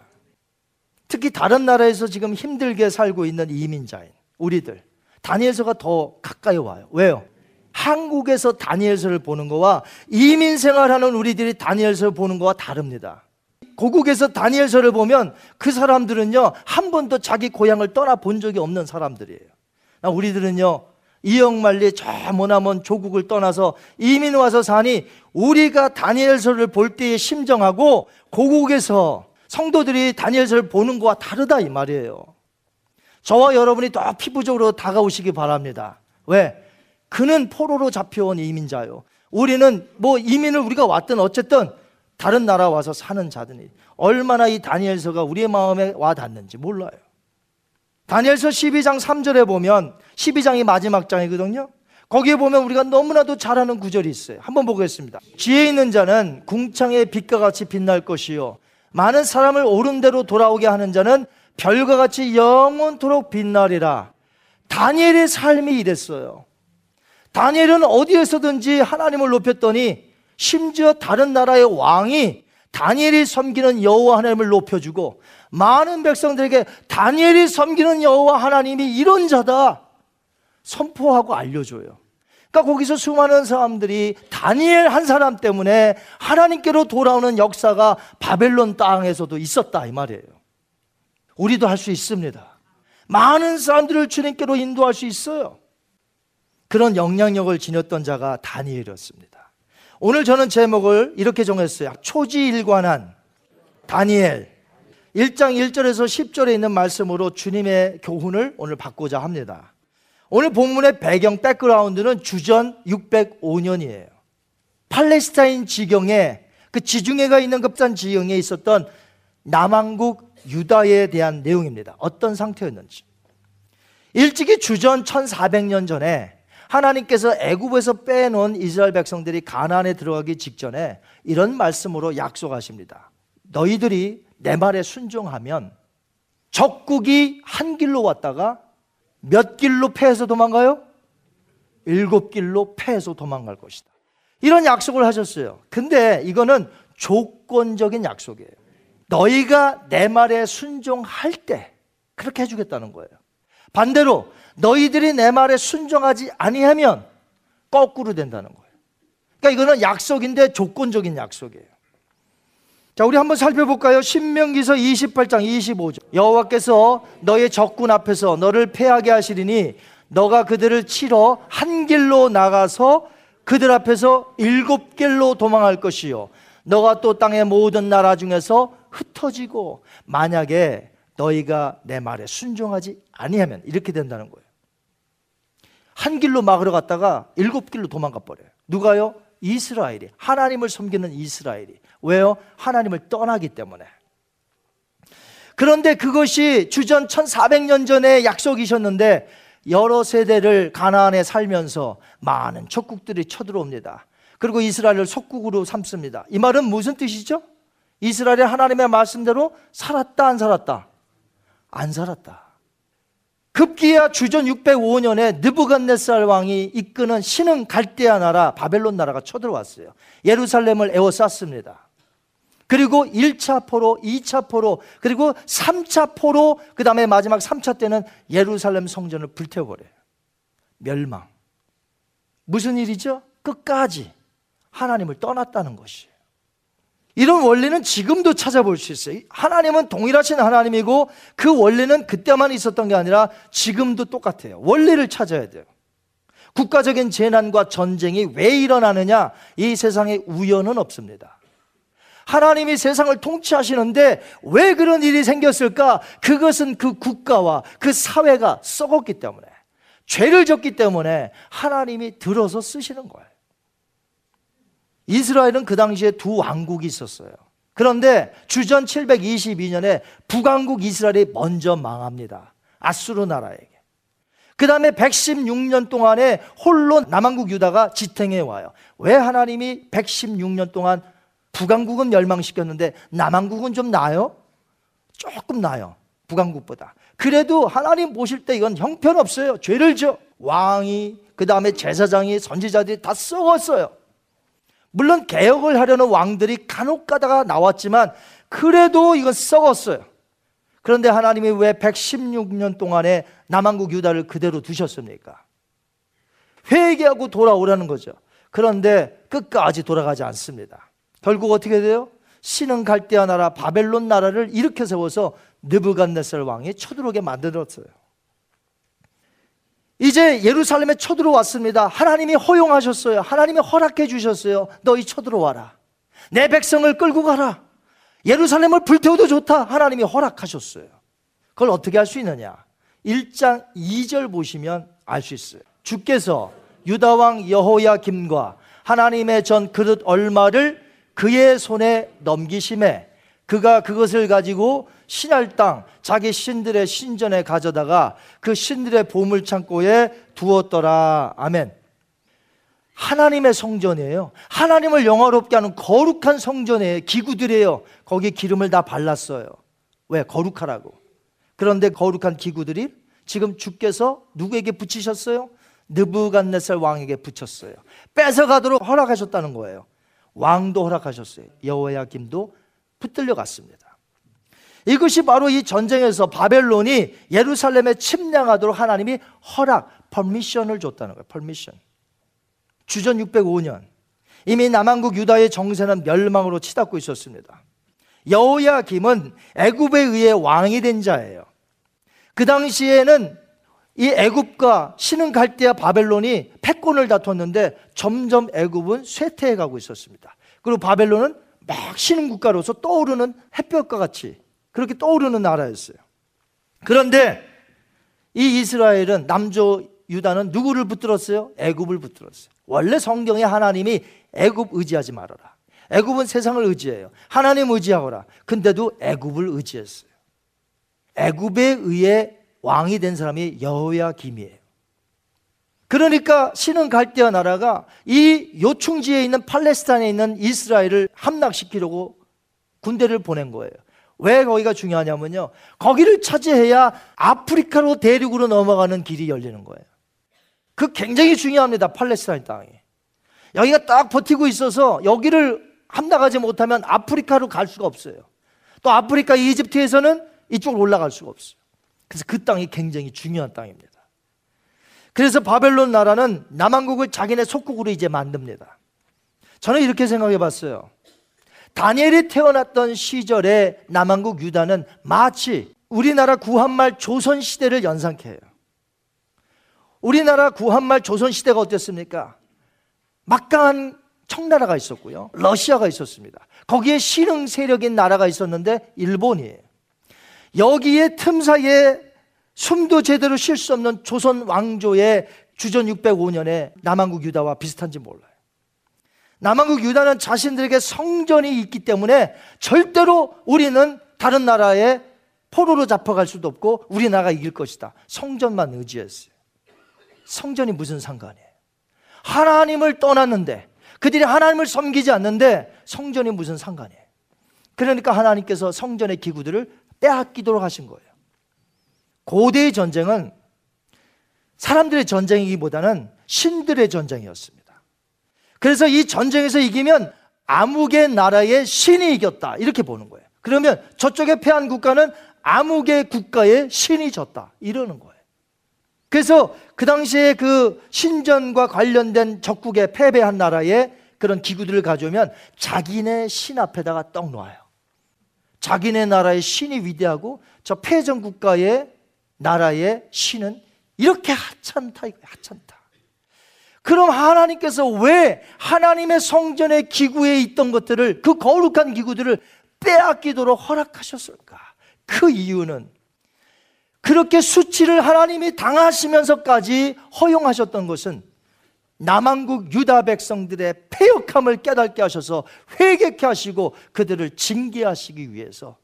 특히 다른 나라에서 지금 힘들게 살고 있는 이민자인 우리들 다니엘서가 더 가까이 와요. 왜요? 한국에서 다니엘서를 보는 거와 이민 생활하는 우리들이 다니엘서를 보는 거와 다릅니다. 고국에서 다니엘서를 보면 그 사람들은요 한 번도 자기 고향을 떠나 본 적이 없는 사람들이에요. 우리들은요 이영만리 저 머나먼 조국을 떠나서 이민 와서 사니 우리가 다니엘서를 볼 때의 심정하고 고국에서 성도들이 다니엘서를 보는 것과 다르다 이 말이에요. 저와 여러분이 더 피부적으로 다가오시기 바랍니다. 왜? 그는 포로로 잡혀온 이민자요. 우리는 뭐 이민을 우리가 왔든 어쨌든 다른 나라 와서 사는 자들이 얼마나 이 다니엘서가 우리의 마음에 와 닿는지 몰라요. 다니엘서 12장 3절에 보면 12장이 마지막 장이거든요. 거기에 보면 우리가 너무나도 잘 아는 구절이 있어요. 한번 보겠습니다. 지혜 있는 자는 궁창의 빛과 같이 빛날 것이요. 많은 사람을 옳은 대로 돌아오게 하는 자는 별과 같이 영원토록 빛나리라. 다니엘의 삶이 이랬어요. 다니엘은 어디에서든지 하나님을 높였더니 심지어 다른 나라의 왕이 다니엘이 섬기는 여호와 하나님을 높여주고 많은 백성들에게 다니엘이 섬기는 여호와 하나님이 이런 자다 선포하고 알려줘요. 그러니까 거기서 수많은 사람들이 다니엘 한 사람 때문에 하나님께로 돌아오는 역사가 바벨론 땅에서도 있었다 이 말이에요. 우리도 할 수 있습니다. 많은 사람들을 주님께로 인도할 수 있어요. 그런 영향력을 지녔던 자가 다니엘이었습니다. 오늘 저는 제목을 이렇게 정했어요. 초지일관한 다니엘. 1장 1절에서 10절에 있는 말씀으로 주님의 교훈을 오늘 받고자 합니다. 오늘 본문의 배경 백그라운드는 주전 605년이에요. 팔레스타인 지경에 그 지중해가 있는 급산 지경에 있었던 남왕국 유다에 대한 내용입니다. 어떤 상태였는지. 일찍이 주전 1400년 전에 하나님께서 애굽에서 빼놓은 이스라엘 백성들이 가나안에 들어가기 직전에 이런 말씀으로 약속하십니다. 너희들이 내 말에 순종하면 적국이 한 길로 왔다가 몇 길로 패해서 도망가요? 일곱 길로 패해서 도망갈 것이다. 이런 약속을 하셨어요. 근데 이거는 조건적인 약속이에요. 너희가 내 말에 순종할 때 그렇게 해주겠다는 거예요. 반대로 너희들이 내 말에 순종하지 아니하면 거꾸로 된다는 거예요. 그러니까 이거는 약속인데 조건적인 약속이에요. 자, 우리 한번 살펴볼까요? 신명기서 28장 25절. 여호와께서 너의 적군 앞에서 너를 패하게 하시리니 너가 그들을 치러 한 길로 나가서 그들 앞에서 일곱 길로 도망할 것이요. 너가 또 땅의 모든 나라 중에서 흩어지고 만약에 너희가 내 말에 순종하지 아니하면 이렇게 된다는 거예요. 한 길로 막으러 갔다가 일곱 길로 도망가 버려요. 누가요? 이스라엘이 하나님을 섬기는 이스라엘이 왜요? 하나님을 떠나기 때문에. 그런데 그것이 주전 1400년 전에 약속이셨는데 여러 세대를 가나안에 살면서 많은 척국들이 쳐들어옵니다. 그리고 이스라엘을 속국으로 삼습니다. 이 말은 무슨 뜻이죠? 이스라엘이 하나님의 말씀대로 살았다 안 살았다? 안 살았다. 급기야 주전 605년에 느부갓네살 왕이 이끄는 신흥 갈대아 나라 바벨론 나라가 쳐들어왔어요. 예루살렘을 에워쌌습니다. 그리고 1차 포로, 2차 포로, 그리고 3차 포로, 그 다음에 마지막 3차 때는 예루살렘 성전을 불태워버려요. 멸망. 무슨 일이죠? 끝까지 하나님을 떠났다는 것이에요. 이런 원리는 지금도 찾아볼 수 있어요. 하나님은 동일하신 하나님이고 그 원리는 그때만 있었던 게 아니라 지금도 똑같아요. 원리를 찾아야 돼요. 국가적인 재난과 전쟁이 왜 일어나느냐? 이 세상에 우연은 없습니다. 하나님이 세상을 통치하시는데 왜 그런 일이 생겼을까? 그것은 그 국가와 그 사회가 썩었기 때문에, 죄를 졌기 때문에 하나님이 들어서 쓰시는 거예요. 이스라엘은 그 당시에 두 왕국이 있었어요. 그런데 주전 722년에 북왕국 이스라엘이 먼저 망합니다. 아수르 나라에게. 그 다음에 116년 동안에 홀로 남왕국 유다가 지탱해 와요. 왜 하나님이 116년 동안 북왕국은 멸망시켰는데 남왕국은 좀 나아요? 조금 나아요. 북왕국보다. 그래도 하나님 보실 때 이건 형편없어요. 죄를 져. 왕이, 그 다음에 제사장이, 선지자들이 다 썩었어요. 물론 개혁을 하려는 왕들이 간혹 가다가 나왔지만 그래도 이건 썩었어요. 그런데 하나님이 왜 116년 동안에 남한국 유다를 그대로 두셨습니까? 회개하고 돌아오라는 거죠. 그런데 끝까지 돌아가지 않습니다. 결국 어떻게 돼요? 신은 갈대아 나라 바벨론 나라를 일으켜 세워서 느부갓네살 왕이 쳐들어오게 만들었어요. 이제 예루살렘에 쳐들어왔습니다. 하나님이 허용하셨어요. 하나님이 허락해 주셨어요. 너희 쳐들어와라. 내 백성을 끌고 가라. 예루살렘을 불태워도 좋다. 하나님이 허락하셨어요. 그걸 어떻게 할 수 있느냐? 1장 2절 보시면 알 수 있어요. 주께서 유다왕 여호야 김과 하나님의 전 그릇 얼마를 그의 손에 넘기심에 그가 그것을 가지고 신할 땅 자기 신들의 신전에 가져다가 그 신들의 보물 창고에 두었더라. 아멘. 하나님의 성전이에요. 하나님을 영화롭게 하는 거룩한 성전이에요. 기구들이에요. 거기 기름을 다 발랐어요. 왜? 거룩하라고. 그런데 거룩한 기구들이 지금 주께서 누구에게 붙이셨어요? 느부갓네살 왕에게 붙였어요. 뺏어가도록 허락하셨다는 거예요. 왕도 허락하셨어요. 여호야김도 붙들려 갔습니다. 이것이 바로 이 전쟁에서 바벨론이 예루살렘에 침략하도록 하나님이 허락, permission을 줬다는 거예요. permission. 주전 605년 이미 남왕국 유다의 정세는 멸망으로 치닫고 있었습니다. 여호야김은 애굽에 의해 왕이 된 자예요. 그 당시에는 이 애굽과 신흥 갈대아 바벨론이 패권을 다퉜는데 점점 애굽은 쇠퇴해 가고 있었습니다. 그리고 바벨론은 막 신흥 국가로서 떠오르는 햇볕과 같이 그렇게 떠오르는 나라였어요. 그런데 이 이스라엘은 남조 유다는 누구를 붙들었어요? 애굽을 붙들었어요. 원래 성경에 하나님이 애굽 의지하지 말아라. 애굽은 세상을 의지해요. 하나님 의지하거라. 근데도 애굽을 의지했어요. 애굽에 의해 왕이 된 사람이 여호야 김이에요. 그러니까 신은 갈대아 나라가 이 요충지에 있는 팔레스타인에 있는 이스라엘을 함락시키려고 군대를 보낸 거예요. 왜 거기가 중요하냐면요. 거기를 차지해야 아프리카로 대륙으로 넘어가는 길이 열리는 거예요. 그 굉장히 중요합니다. 팔레스타인 땅이. 여기가 딱 버티고 있어서 여기를 함락하지 못하면 아프리카로 갈 수가 없어요. 또 아프리카 이집트에서는 이쪽으로 올라갈 수가 없어요. 그래서 그 땅이 굉장히 중요한 땅입니다. 그래서 바벨론 나라는 남한국을 자기네 속국으로 이제 만듭니다. 저는 이렇게 생각해 봤어요. 다니엘이 태어났던 시절에 남한국 유다는 마치 우리나라 구한말 조선 시대를 연상케 해요. 우리나라 구한말 조선 시대가 어땠습니까? 막강한 청나라가 있었고요. 러시아가 있었습니다. 거기에 신흥 세력인 나라가 있었는데 일본이에요. 여기에 틈 사이에 숨도 제대로 쉴 수 없는 조선 왕조의 주전 605년에 남한국 유다와 비슷한지 몰라요. 남한국 유다는 자신들에게 성전이 있기 때문에 절대로 우리는 다른 나라에 포로로 잡혀갈 수도 없고 우리나라가 이길 것이다. 성전만 의지했어요. 성전이 무슨 상관이에요? 하나님을 떠났는데 그들이 하나님을 섬기지 않는데 성전이 무슨 상관이에요? 그러니까 하나님께서 성전의 기구들을 빼앗기도록 하신 거예요. 고대의 전쟁은 사람들의 전쟁이기보다는 신들의 전쟁이었습니다. 그래서 이 전쟁에서 이기면 암흑의 나라의 신이 이겼다. 이렇게 보는 거예요. 그러면 저쪽에 패한 국가는 암흑의 국가의 신이 졌다. 이러는 거예요. 그래서 그 당시에 그 신전과 관련된 적국에 패배한 나라의 그런 기구들을 가져오면 자기네 신 앞에다가 떡 놓아요. 자기네 나라의 신이 위대하고 저 패전 국가의 나라의 신은 이렇게 하찮다 이거 하찮다. 그럼 하나님께서 왜 하나님의 성전의 기구에 있던 것들을 그 거룩한 기구들을 빼앗기도록 허락하셨을까? 그 이유는 그렇게 수치를 하나님이 당하시면서까지 허용하셨던 것은 남한국 유다 백성들의 폐역함을 깨닫게 하셔서 회개케 하시고 그들을 징계하시기 위해서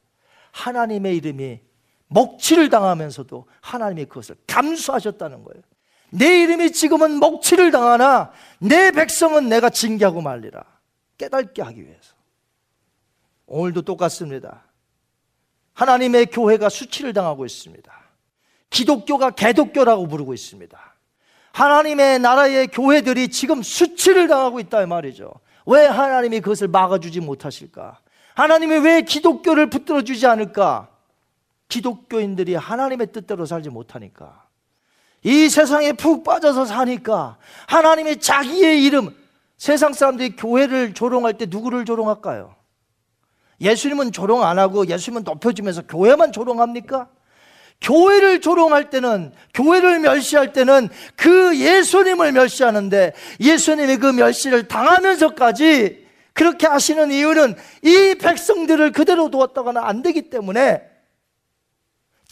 하나님의 이름이 먹칠을 당하면서도 하나님이 그것을 감수하셨다는 거예요. 내 이름이 지금은 먹칠을 당하나 내 백성은 내가 징계하고 말리라. 깨닫게 하기 위해서. 오늘도 똑같습니다. 하나님의 교회가 수치를 당하고 있습니다. 기독교가 개독교라고 부르고 있습니다. 하나님의 나라의 교회들이 지금 수치를 당하고 있다 말이죠. 왜 하나님이 그것을 막아주지 못하실까? 하나님이 왜 기독교를 붙들어 주지 않을까? 기독교인들이 하나님의 뜻대로 살지 못하니까. 이 세상에 푹 빠져서 사니까 하나님이 자기의 이름, 세상 사람들이 교회를 조롱할 때 누구를 조롱할까요? 예수님은 조롱 안 하고 예수님은 높여주면서 교회만 조롱합니까? 교회를 조롱할 때는, 교회를 멸시할 때는 그 예수님을 멸시하는데 예수님이 그 멸시를 당하면서까지 그렇게 하시는 이유는 이 백성들을 그대로 두었다가는 안 되기 때문에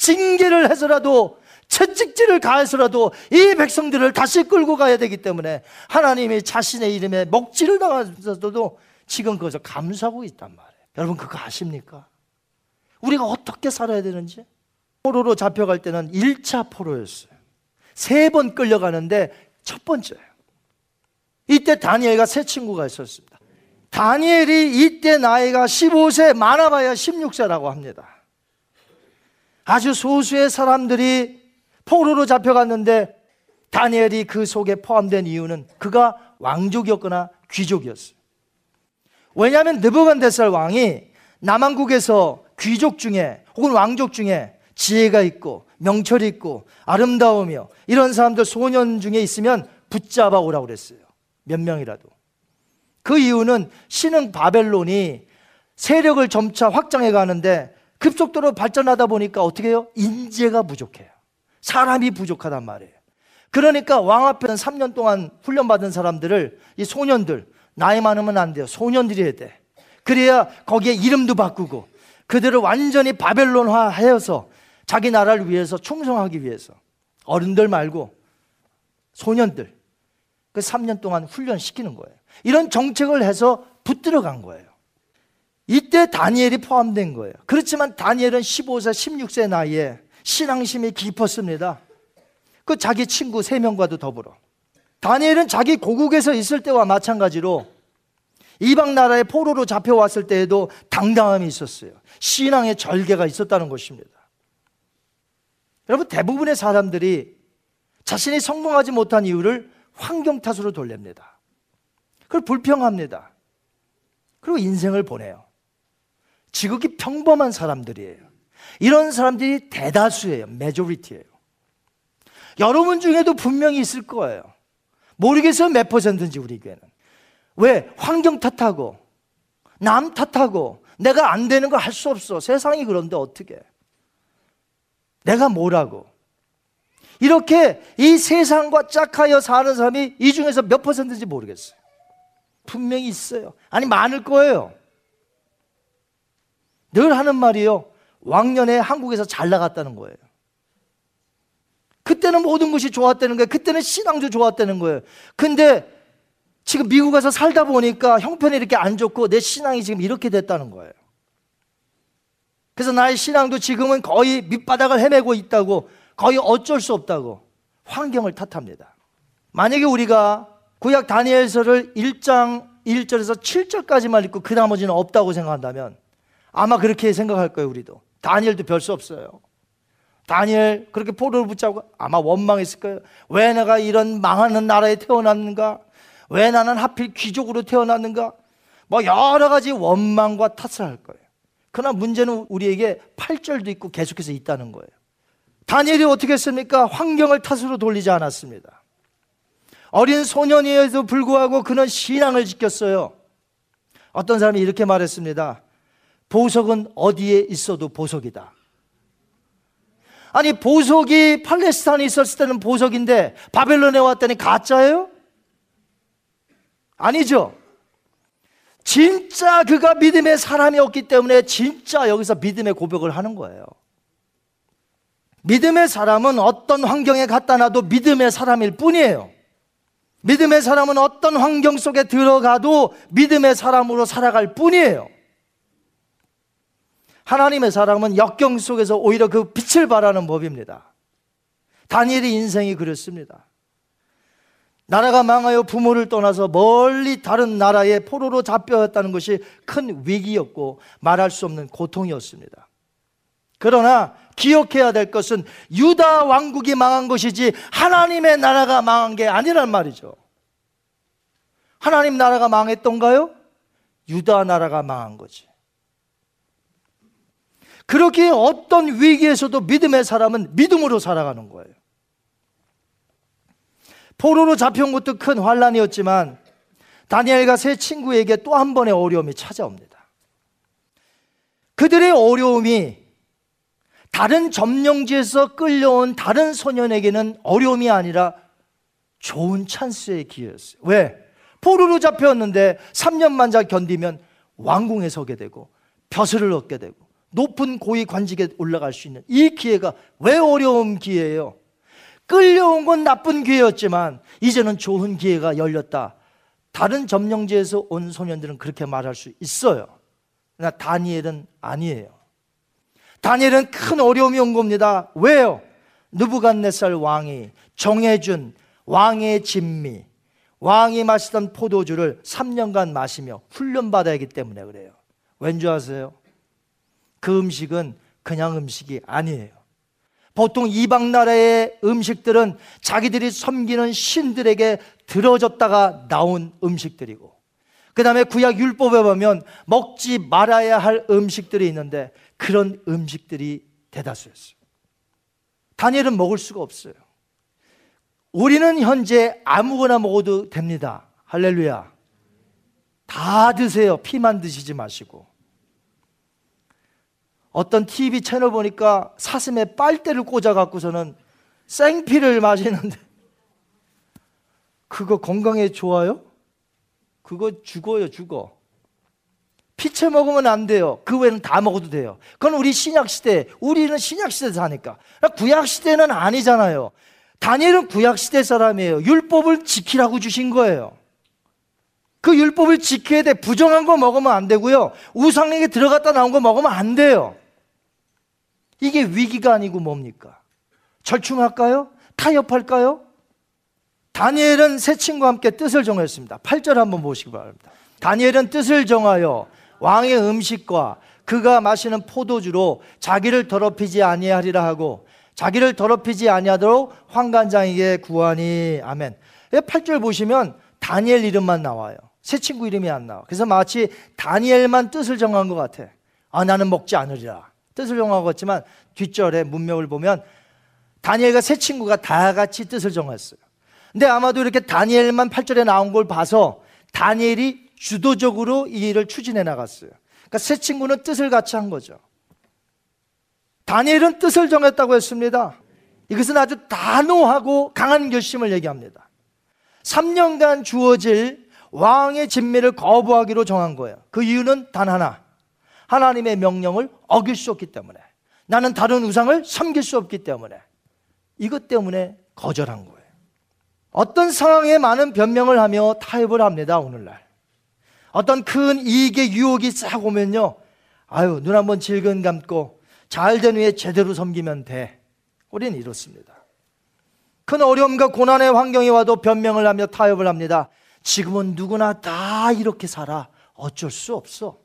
징계를 해서라도 채찍질을 가해서라도 이 백성들을 다시 끌고 가야 되기 때문에 하나님이 자신의 이름에 먹지를 당하면서도 지금 그것을 감수하고 있단 말이에요. 여러분 그거 아십니까? 우리가 어떻게 살아야 되는지? 포로로 잡혀갈 때는 1차 포로였어요. 세 번 끌려가는데 첫 번째예요. 이때 다니엘과 세 친구가 있었습니다. 다니엘이 이때 나이가 15세, 많아봐야 16세라고 합니다. 아주 소수의 사람들이 포로로 잡혀갔는데 다니엘이 그 속에 포함된 이유는 그가 왕족이었거나 귀족이었어요. 왜냐하면 느부간데살 왕이 남한국에서 귀족 중에 혹은 왕족 중에 지혜가 있고 명철이 있고 아름다우며 이런 사람들 소년 중에 있으면 붙잡아 오라고 그랬어요. 몇 명이라도. 그 이유는 신흥 바벨론이 세력을 점차 확장해 가는데 급속도로 발전하다 보니까 어떻게 해요? 인재가 부족해요. 사람이 부족하단 말이에요. 그러니까 왕 앞에는 3년 동안 훈련받은 사람들을 이 소년들, 나이 많으면 안 돼요. 소년들이 해야 돼. 그래야 거기에 이름도 바꾸고 그들을 완전히 바벨론화 하여서 자기 나라를 위해서 충성하기 위해서 어른들 말고 소년들 그 3년 동안 훈련시키는 거예요. 이런 정책을 해서 붙들어 간 거예요. 이때 다니엘이 포함된 거예요. 그렇지만 다니엘은 15세, 16세 나이에 신앙심이 깊었습니다. 그 자기 친구 세 명과도 더불어. 다니엘은 자기 고국에서 있을 때와 마찬가지로 이방 나라의 포로로 잡혀왔을 때에도 당당함이 있었어요. 신앙의 절개가 있었다는 것입니다. 여러분, 대부분의 사람들이 자신이 성공하지 못한 이유를 환경 탓으로 돌립니다. 그걸 불평합니다. 그리고 인생을 보내요. 지극히 평범한 사람들이에요. 이런 사람들이 대다수예요. 메조리티예요. 여러분 중에도 분명히 있을 거예요. 모르겠어요. 몇 퍼센트인지 우리 교회는. 왜? 환경 탓하고, 남 탓하고, 내가 안 되는 거 할 수 없어. 세상이 그런데 어떻게. 내가 뭐라고. 이렇게 이 세상과 짝하여 사는 사람이 이 중에서 몇 퍼센트인지 모르겠어요. 분명히 있어요. 아니, 많을 거예요. 늘 하는 말이요. 왕년에 한국에서 잘 나갔다는 거예요. 그때는 모든 것이 좋았다는 거예요. 그때는 신앙도 좋았다는 거예요. 근데 지금 미국 가서 살다 보니까 형편이 이렇게 안 좋고 내 신앙이 지금 이렇게 됐다는 거예요. 그래서 나의 신앙도 지금은 거의 밑바닥을 헤매고 있다고 거의 어쩔 수 없다고 환경을 탓합니다. 만약에 우리가 구약 다니엘서를 1장 1절에서 7절까지만 읽고 그 나머지는 없다고 생각한다면 아마 그렇게 생각할 거예요, 우리도. 다니엘도 별 수 없어요. 다니엘 그렇게 포로를 붙잡고 아마 원망했을 거예요. 왜 내가 이런 망하는 나라에 태어났는가? 왜 나는 하필 귀족으로 태어났는가? 뭐 여러 가지 원망과 탓을 할 거예요. 그러나 문제는 우리에게 8절도 있고 계속해서 있다는 거예요. 다니엘이 어떻게 했습니까? 환경을 탓으로 돌리지 않았습니다. 어린 소년이에도 불구하고 그는 신앙을 지켰어요. 어떤 사람이 이렇게 말했습니다. 보석은 어디에 있어도 보석이다. 아니, 보석이 팔레스타인에 있었을 때는 보석인데 바벨론에 왔더니 가짜예요? 아니죠. 진짜 그가 믿음의 사람이었기 때문에 진짜 여기서 믿음의 고백을 하는 거예요. 믿음의 사람은 어떤 환경에 갖다 놔도 믿음의 사람일 뿐이에요. 믿음의 사람은 어떤 환경 속에 들어가도 믿음의 사람으로 살아갈 뿐이에요. 하나님의 사람은 역경 속에서 오히려 그 빛을 발하는 법입니다. 다니엘의 인생이 그렇습니다. 나라가 망하여 부모를 떠나서 멀리 다른 나라에 포로로 잡혀왔다는 것이 큰 위기였고 말할 수 없는 고통이었습니다. 그러나 기억해야 될 것은 유다 왕국이 망한 것이지 하나님의 나라가 망한 게 아니란 말이죠. 하나님 나라가 망했던가요? 유다 나라가 망한 거지. 그렇게 어떤 위기에서도 믿음의 사람은 믿음으로 살아가는 거예요. 포로로 잡혀온 것도 큰 환란이었지만 다니엘과 세 친구에게 또 한 번의 어려움이 찾아옵니다. 그들의 어려움이 다른 점령지에서 끌려온 다른 소년에게는 어려움이 아니라 좋은 찬스의 기회였어요. 왜? 포로로 잡혀왔는데 3년만 자 견디면 왕궁에 서게 되고 벼슬을 얻게 되고 높은 고위 관직에 올라갈 수 있는 이 기회가 왜 어려운 기회예요? 끌려온 건 나쁜 기회였지만 이제는 좋은 기회가 열렸다. 다른 점령지에서 온 소년들은 그렇게 말할 수 있어요. 그러나 다니엘은 아니에요. 다니엘은 큰 어려움이 온 겁니다. 왜요? 느부갓네살 왕이 정해준 왕의 진미, 왕이 마시던 포도주를 3년간 마시며 훈련받아야 하기 때문에 그래요. 왠지 아세요? 그 음식은 그냥 음식이 아니에요. 보통 이방 나라의 음식들은 자기들이 섬기는 신들에게 들어졌다가 나온 음식들이고, 그 다음에 구약 율법에 보면 먹지 말아야 할 음식들이 있는데 그런 음식들이 대다수였어요. 다니엘은 먹을 수가 없어요. 우리는 현재 아무거나 먹어도 됩니다. 할렐루야. 다 드세요. 피만 드시지 마시고. 어떤 TV 채널 보니까 사슴에 빨대를 꽂아갖고서는 생피를 마시는데 그거 건강에 좋아요? 그거 죽어요, 죽어. 피채 먹으면 안 돼요. 그 외에는 다 먹어도 돼요. 그건 우리 신약 시대, 우리는 신약 시대 사니까. 구약 시대는 아니잖아요. 다니엘은 구약 시대 사람이에요. 율법을 지키라고 주신 거예요. 그 율법을 지켜야 돼. 부정한 거 먹으면 안 되고요. 우상에게 들어갔다 나온 거 먹으면 안 돼요. 이게 위기가 아니고 뭡니까? 절충할까요? 타협할까요? 다니엘은 새 친구와 함께 뜻을 정했습니다. 8절 한번 보시기 바랍니다. 다니엘은 뜻을 정하여 왕의 음식과 그가 마시는 포도주로 자기를 더럽히지 아니하리라 하고 자기를 더럽히지 아니하도록 황관장에게 구하니 아멘. 8절 보시면 다니엘 이름만 나와요. 새 친구 이름이 안 나와. 그래서 마치 다니엘만 뜻을 정한 것 같아. 아 나는 먹지 않으리라. 뜻을 정하고 있지만 뒷절에 문명을 보면 다니엘과 새 친구가 다 같이 뜻을 정했어요. 근데 아마도 이렇게 다니엘만 8절에 나온 걸 봐서 다니엘이 주도적으로 이 일을 추진해 나갔어요. 그러니까 새 친구는 뜻을 같이 한 거죠. 다니엘은 뜻을 정했다고 했습니다. 이것은 아주 단호하고 강한 결심을 얘기합니다. 3년간 주어질 왕의 진미를 거부하기로 정한 거예요. 그 이유는 단 하나. 하나님의 명령을 어길 수 없기 때문에. 나는 다른 우상을 섬길 수 없기 때문에. 이것 때문에 거절한 거예요. 어떤 상황에 많은 변명을 하며 타협을 합니다, 오늘날. 어떤 큰 이익의 유혹이 싹 오면요. 아유, 눈 한번 질근 감고 잘 된 후에 제대로 섬기면 돼. 우리는 이렇습니다. 큰 어려움과 고난의 환경이 와도 변명을 하며 타협을 합니다. 지금은 누구나 다 이렇게 살아. 어쩔 수 없어.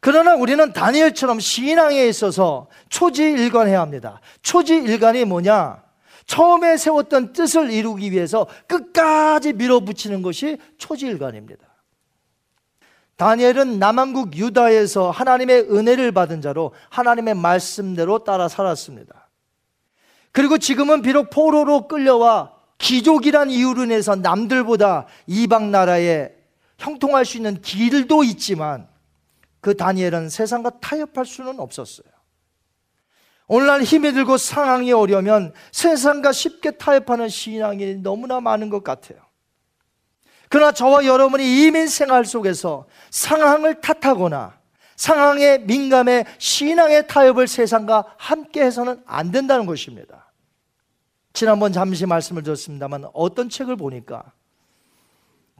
그러나 우리는 다니엘처럼 신앙에 있어서 초지일관해야 합니다. 초지일관이 뭐냐? 처음에 세웠던 뜻을 이루기 위해서 끝까지 밀어붙이는 것이 초지일관입니다. 다니엘은 남한국 유다에서 하나님의 은혜를 받은 자로 하나님의 말씀대로 따라 살았습니다. 그리고 지금은 비록 포로로 끌려와 기족이란 이유로 인해서 남들보다 이방 나라에 형통할 수 있는 길도 있지만 그 다니엘은 세상과 타협할 수는 없었어요. 오늘날 힘이 들고 상황이 어려면 세상과 쉽게 타협하는 신앙이 너무나 많은 것 같아요. 그러나 저와 여러분이 이민 생활 속에서 상황을 탓하거나 상황에 민감해 신앙의 타협을 세상과 함께 해서는 안 된다는 것입니다. 지난번 잠시 말씀을 드렸습니다만 어떤 책을 보니까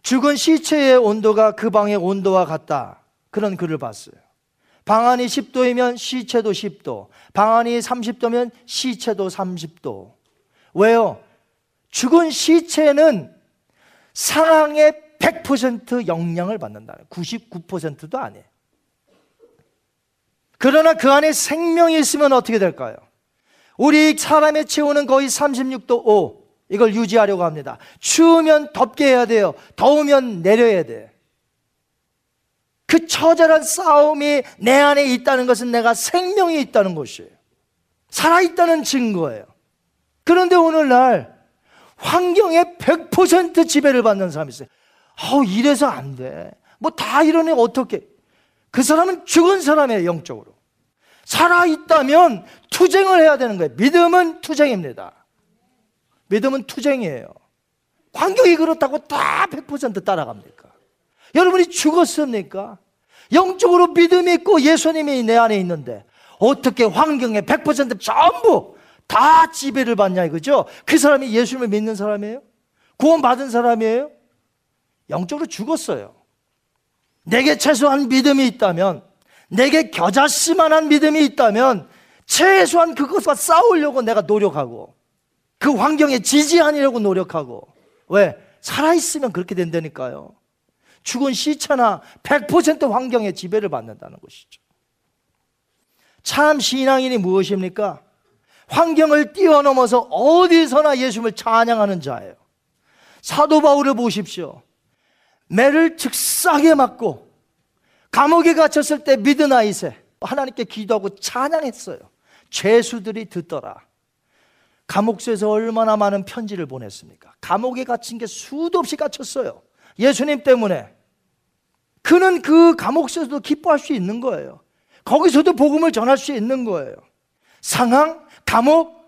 죽은 시체의 온도가 그 방의 온도와 같다. 그런 글을 봤어요. 방안이 10도이면 시체도 10도, 방안이 30도면 시체도 30도. 왜요? 죽은 시체는 상황에 100% 영향을 받는다. 99%도 아니에요. 그러나 그 안에 생명이 있으면 어떻게 될까요? 우리 사람의 체온은 거의 36도 5. 이걸 유지하려고 합니다. 추우면 덥게 해야 돼요. 더우면 내려야 돼. 그 처절한 싸움이 내 안에 있다는 것은 내가 생명이 있다는 것이에요. 살아있다는 증거예요. 그런데 오늘날 환경에 100% 지배를 받는 사람이 있어요. 어, 이래서 안 돼. 뭐 다 이러네, 어떻게. 그 사람은 죽은 사람이에요, 영적으로. 살아있다면 투쟁을 해야 되는 거예요. 믿음은 투쟁입니다. 믿음은 투쟁이에요. 환경이 그렇다고 다 100% 따라갑니까? 여러분이 죽었습니까? 영적으로 믿음이 있고 예수님이 내 안에 있는데 어떻게 환경에 100% 전부 다 지배를 받냐 이거죠? 그 사람이 예수님을 믿는 사람이에요? 구원받은 사람이에요? 영적으로 죽었어요. 내게 최소한 믿음이 있다면, 내게 겨자씨만한 믿음이 있다면, 최소한 그것과 싸우려고 내가 노력하고, 그 환경에 지지하려고 노력하고, 왜? 살아있으면 그렇게 된다니까요. 죽은 시체나 100% 환경에 지배를 받는다는 것이죠. 참 신앙인이 무엇입니까? 환경을 뛰어넘어서 어디서나 예수님을 찬양하는 자예요. 사도 바울을 보십시오. 매를 즉싸게 맞고 감옥에 갇혔을 때 미드나잇에 하나님께 기도하고 찬양했어요. 죄수들이 듣더라. 감옥에서 얼마나 많은 편지를 보냈습니까? 감옥에 갇힌 게 수도 없이 갇혔어요. 예수님 때문에. 그는 그 감옥에서도 기뻐할 수 있는 거예요. 거기서도 복음을 전할 수 있는 거예요. 상황, 감옥,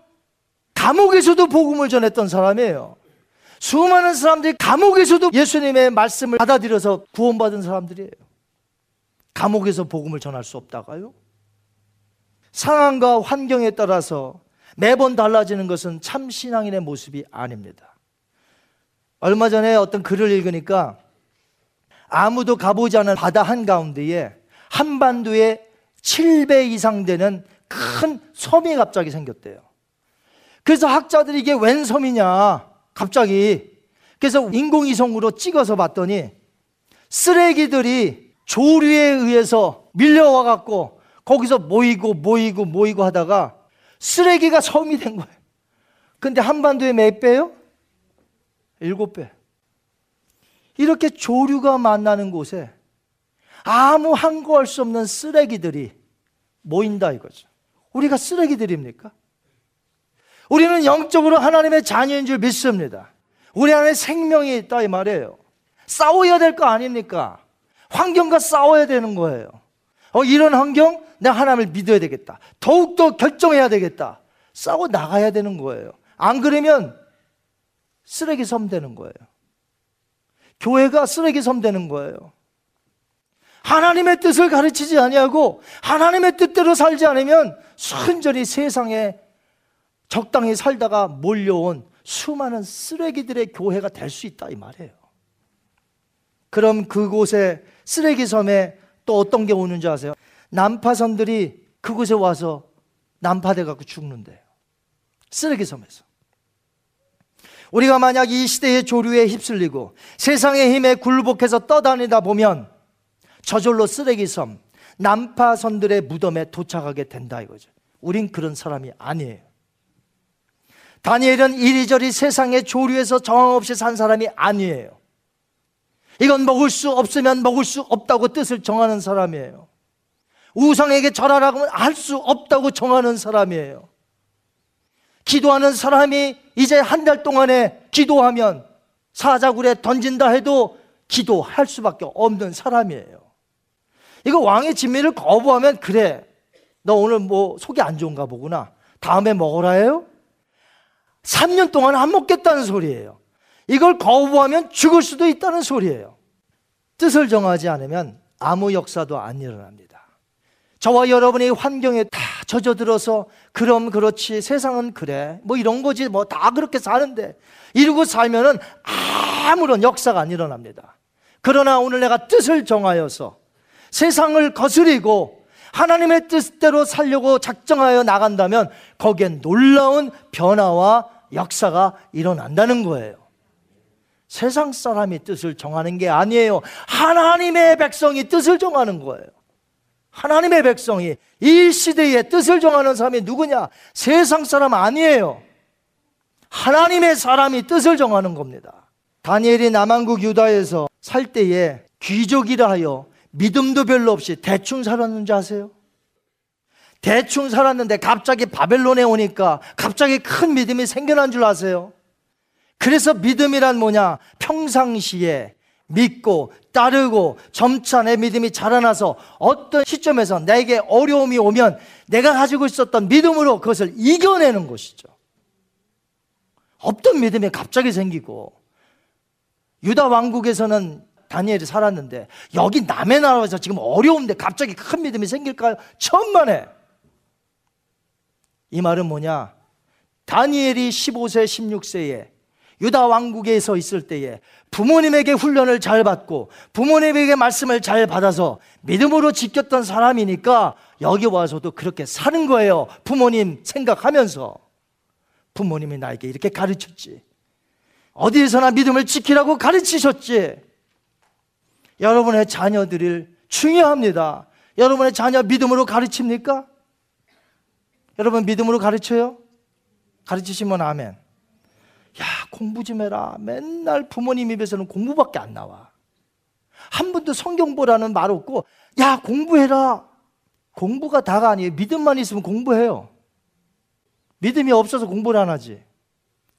감옥에서도 복음을 전했던 사람이에요. 수많은 사람들이 감옥에서도 예수님의 말씀을 받아들여서 구원받은 사람들이에요. 감옥에서 복음을 전할 수 없다가요? 상황과 환경에 따라서 매번 달라지는 것은 참 신앙인의 모습이 아닙니다. 얼마 전에 어떤 글을 읽으니까 아무도 가보지 않은 바다 한가운데에 한반도에 7배 이상 되는 큰 섬이 갑자기 생겼대요. 그래서 학자들이 이게 웬 섬이냐, 갑자기. 그래서 인공위성으로 찍어서 봤더니 쓰레기들이 조류에 의해서 밀려와 갖고 거기서 모이고 모이고 모이고 하다가 쓰레기가 섬이 된 거예요. 근데 한반도에 몇 배요? 일곱 배. 이렇게 조류가 만나는 곳에 아무 항거할 수 없는 쓰레기들이 모인다 이거죠. 우리가 쓰레기들입니까? 우리는 영적으로 하나님의 자녀인 줄 믿습니다. 우리 안에 생명이 있다 이 말이에요. 싸워야 될 거 아닙니까? 환경과 싸워야 되는 거예요. 어, 이런 환경, 내가 하나님을 믿어야 되겠다. 더욱더 결정해야 되겠다. 싸워 나가야 되는 거예요. 안 그러면 쓰레기 섬 되는 거예요. 교회가 쓰레기 섬 되는 거예요. 하나님의 뜻을 가르치지 아니하고 하나님의 뜻대로 살지 않으면 순전히 세상에 적당히 살다가 몰려온 수많은 쓰레기들의 교회가 될 수 있다 이 말이에요. 그럼 그곳에 쓰레기 섬에 또 어떤 게 오는지 아세요? 난파선들이 그곳에 와서 난파돼 갖고 죽는데요. 쓰레기 섬에서. 우리가 만약 이 시대의 조류에 휩쓸리고 세상의 힘에 굴복해서 떠다니다 보면 저절로 쓰레기섬, 난파선들의 무덤에 도착하게 된다 이거죠. 우린 그런 사람이 아니에요. 다니엘은 이리저리 세상의 조류에서 정황 없이 산 사람이 아니에요. 이건 먹을 수 없으면 먹을 수 없다고 뜻을 정하는 사람이에요. 우상에게 절하라고 하면 할 수 없다고 정하는 사람이에요. 기도하는 사람이 이제 한 달 동안에 기도하면 사자굴에 던진다 해도 기도할 수밖에 없는 사람이에요. 이거 왕의 진미를 거부하면 그래. 너 오늘 뭐 속이 안 좋은가 보구나. 다음에 먹어라 해요? 3년 동안 안 먹겠다는 소리예요. 이걸 거부하면 죽을 수도 있다는 소리예요. 뜻을 정하지 않으면 아무 역사도 안 일어납니다. 저와 여러분의 환경에 다 젖어들어서 그럼 그렇지 세상은 그래 뭐 이런 거지 뭐 다 그렇게 사는데 이러고 살면은 아무런 역사가 안 일어납니다. 그러나 오늘 내가 뜻을 정하여서 세상을 거스리고 하나님의 뜻대로 살려고 작정하여 나간다면 거기엔 놀라운 변화와 역사가 일어난다는 거예요. 세상 사람이 뜻을 정하는 게 아니에요. 하나님의 백성이 뜻을 정하는 거예요. 하나님의 백성이 이 시대의 뜻을 정하는 사람이 누구냐? 세상 사람 아니에요. 하나님의 사람이 뜻을 정하는 겁니다. 다니엘이 남한국 유다에서 살 때에 귀족이라 하여 믿음도 별로 없이 대충 살았는지 아세요? 대충 살았는데 갑자기 바벨론에 오니까 갑자기 큰 믿음이 생겨난 줄 아세요? 그래서 믿음이란 뭐냐? 평상시에 믿고 따르고 점차 내 믿음이 자라나서 어떤 시점에서 내게 어려움이 오면 내가 가지고 있었던 믿음으로 그것을 이겨내는 것이죠. 없던 믿음이 갑자기 생기고 유다 왕국에서는 다니엘이 살았는데 여기 남의 나라에서 지금 어려운데 갑자기 큰 믿음이 생길까요? 천만에. 이 말은 뭐냐? 다니엘이 15세, 16세에 유다 왕국에 서 있을 때에 부모님에게 훈련을 잘 받고 부모님에게 말씀을 잘 받아서 믿음으로 지켰던 사람이니까 여기 와서도 그렇게 사는 거예요. 부모님 생각하면서. 부모님이 나에게 이렇게 가르쳤지. 어디에서나 믿음을 지키라고 가르치셨지. 여러분의 자녀들을 중요합니다. 여러분의 자녀 믿음으로 가르칩니까? 여러분 믿음으로 가르쳐요? 가르치시면 아멘. 야, 공부 좀 해라. 맨날 부모님 입에서는 공부밖에 안 나와. 한 번도 성경 보라는 말 없고, 야, 공부해라. 공부가 다가 아니에요. 믿음만 있으면 공부해요. 믿음이 없어서 공부를 안 하지.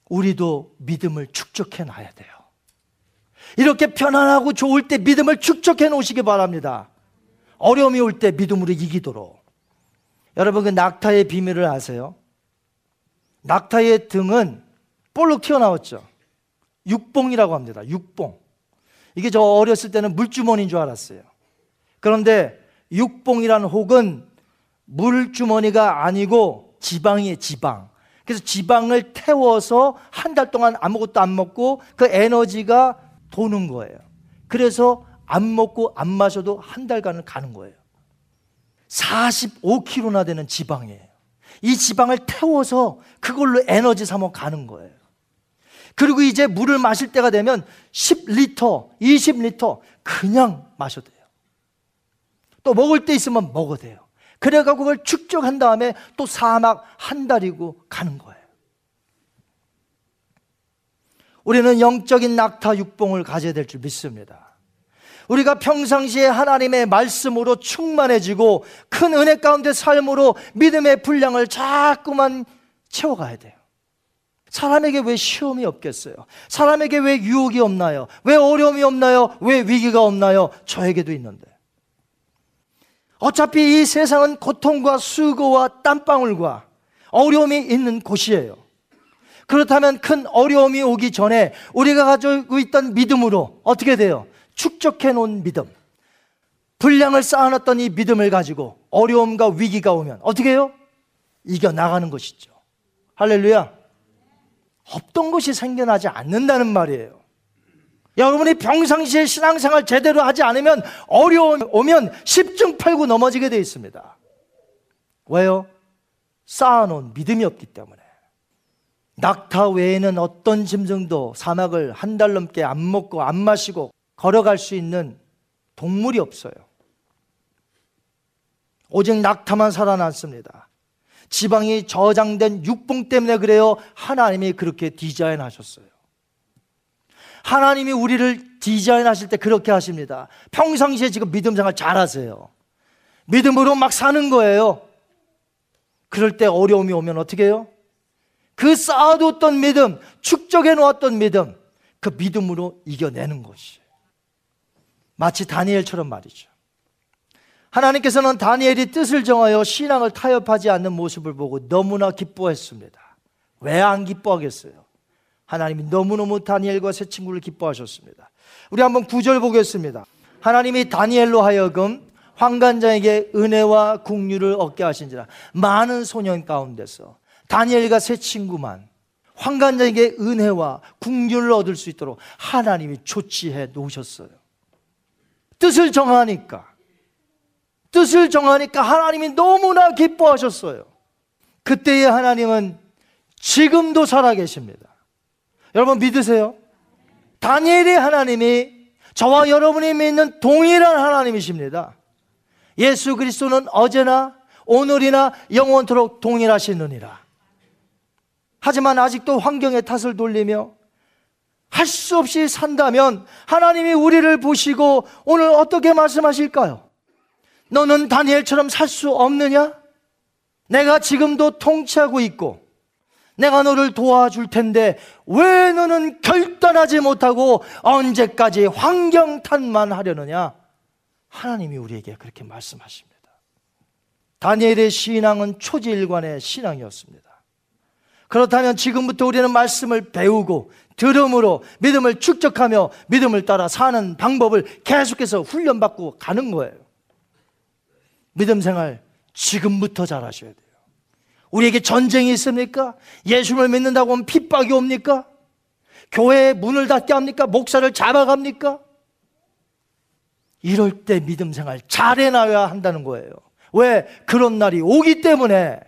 우리도 믿음을 축적해 놔야 돼요. 이렇게 편안하고 좋을 때 믿음을 축적해 놓으시기 바랍니다. 어려움이 올 때 믿음으로 이기도록. 여러분 그 낙타의 비밀을 아세요? 낙타의 등은 볼록 튀어나왔죠. 육봉이라고 합니다. 육봉. 이게 저 어렸을 때는 물주머니인 줄 알았어요. 그런데 육봉이라는 혹은 물주머니가 아니고 지방이에요, 지방. 그래서 지방을 태워서 한 달 동안 아무것도 안 먹고 그 에너지가 도는 거예요. 그래서 안 먹고 안 마셔도 한 달간은 가는 거예요. 45kg나 되는 지방이에요. 이 지방을 태워서 그걸로 에너지 삼아 가는 거예요. 그리고 이제 물을 마실 때가 되면 10리터, 20리터 그냥 마셔도 돼요. 또 먹을 때 있으면 먹어도 돼요. 그래가 그걸 축적한 다음에 또 사막 한 달이고 가는 거예요. 우리는 영적인 낙타 육봉을 가져야 될 줄 믿습니다. 우리가 평상시에 하나님의 말씀으로 충만해지고 큰 은혜 가운데 삶으로 믿음의 분량을 자꾸만 채워가야 돼요. 사람에게 왜 시험이 없겠어요? 사람에게 왜 유혹이 없나요? 왜 어려움이 없나요? 왜 위기가 없나요? 저에게도 있는데. 어차피 이 세상은 고통과 수고와 땀방울과 어려움이 있는 곳이에요. 그렇다면 큰 어려움이 오기 전에 우리가 가지고 있던 믿음으로 어떻게 돼요? 축적해 놓은 믿음. 분량을 쌓아놨던 이 믿음을 가지고 어려움과 위기가 오면 어떻게 해요? 이겨나가는 것이죠. 할렐루야. 없던 것이 생겨나지 않는다는 말이에요. 여러분이 평상시에 신앙생활 제대로 하지 않으면 어려움 오면 10중 8구 넘어지게 되어 있습니다. 왜요? 쌓아놓은 믿음이 없기 때문에. 낙타 외에는 어떤 짐승도 사막을 한 달 넘게 안 먹고 안 마시고 걸어갈 수 있는 동물이 없어요. 오직 낙타만 살아났습니다. 지방이 저장된 육봉 때문에 그래요. 하나님이 그렇게 디자인하셨어요. 하나님이 우리를 디자인하실 때 그렇게 하십니다. 평상시에 지금 믿음 생활 잘하세요. 믿음으로 막 사는 거예요. 그럴 때 어려움이 오면 어떻게 해요? 그 쌓아뒀던 믿음, 축적해 놓았던 믿음, 그 믿음으로 이겨내는 것이에요. 마치 다니엘처럼 말이죠. 하나님께서는 다니엘이 뜻을 정하여 신앙을 타협하지 않는 모습을 보고 너무나 기뻐했습니다. 왜 안 기뻐하겠어요? 하나님이 너무너무 다니엘과 새 친구를 기뻐하셨습니다. 우리 한번 구절 보겠습니다. 하나님이 다니엘로 하여금 황관장에게 은혜와 국류를 얻게 하신지라 많은 소년 가운데서 다니엘과 새 친구만 황관장에게 은혜와 국류를 얻을 수 있도록 하나님이 조치해 놓으셨어요. 뜻을 정하니까 뜻을 정하니까 하나님이 너무나 기뻐하셨어요. 그때의 하나님은 지금도 살아계십니다. 여러분 믿으세요? 다니엘의 하나님이 저와 여러분이 믿는 동일한 하나님이십니다. 예수 그리스도는 어제나 오늘이나 영원토록 동일하시느니라. 하지만 아직도 환경의 탓을 돌리며 할 수 없이 산다면 하나님이 우리를 보시고 오늘 어떻게 말씀하실까요? 너는 다니엘처럼 살 수 없느냐? 내가 지금도 통치하고 있고 내가 너를 도와줄 텐데 왜 너는 결단하지 못하고 언제까지 환경 탓만 하려느냐? 하나님이 우리에게 그렇게 말씀하십니다. 다니엘의 신앙은 초지일관의 신앙이었습니다. 그렇다면 지금부터 우리는 말씀을 배우고 들음으로 믿음을 축적하며 믿음을 따라 사는 방법을 계속해서 훈련받고 가는 거예요. 믿음 생활 지금부터 잘 하셔야 돼요. 우리에게 전쟁이 있습니까? 예수를 믿는다고 하면 핍박이 옵니까? 교회에 문을 닫게 합니까? 목사를 잡아갑니까? 이럴 때 믿음 생활 잘 해놔야 한다는 거예요. 왜? 그런 날이 오기 때문에.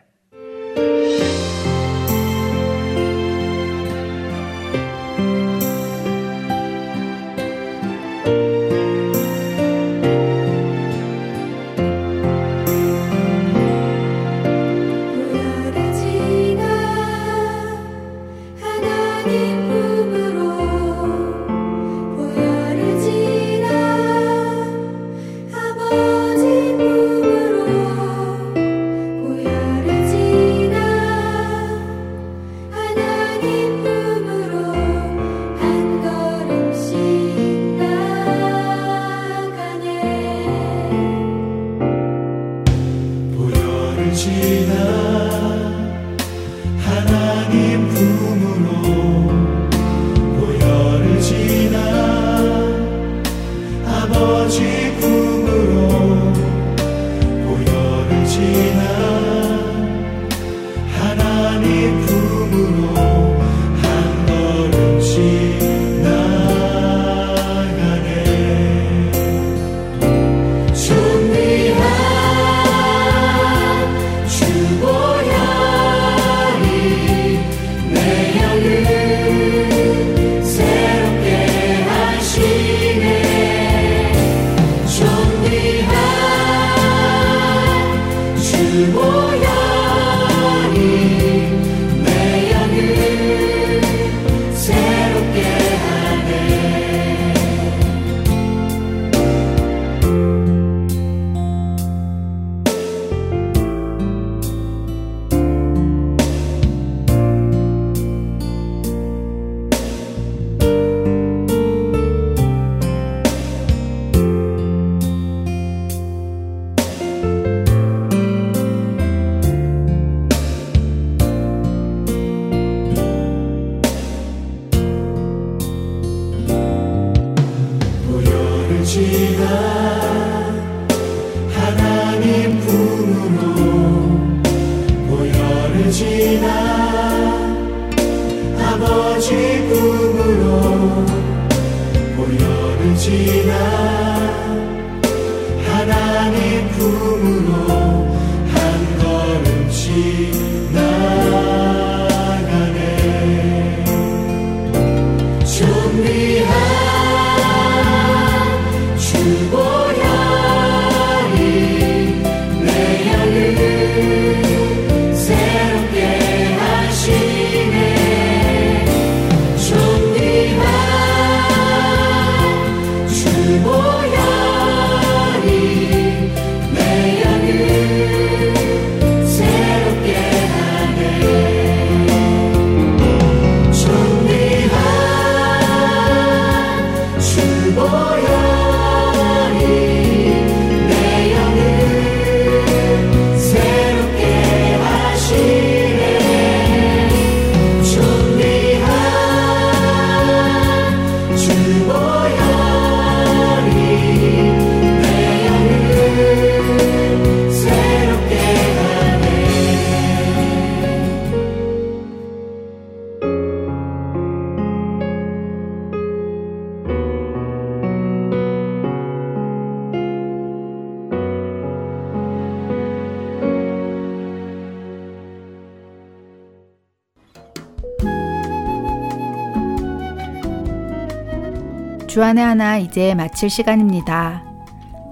주안의 하나 이제 마칠 시간입니다.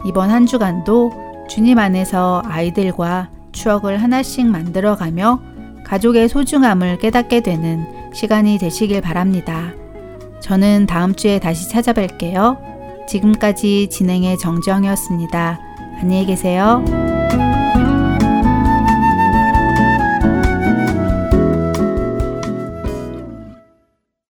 이번 한 주간도 주님 안에서 아이들과 추억을 하나씩 만들어가며 가족의 소중함을 깨닫게 되는 시간이 되시길 바랍니다. 저는 다음 주에 다시 찾아뵐게요. 지금까지 진행의 정정이었습니다. 안녕히 계세요.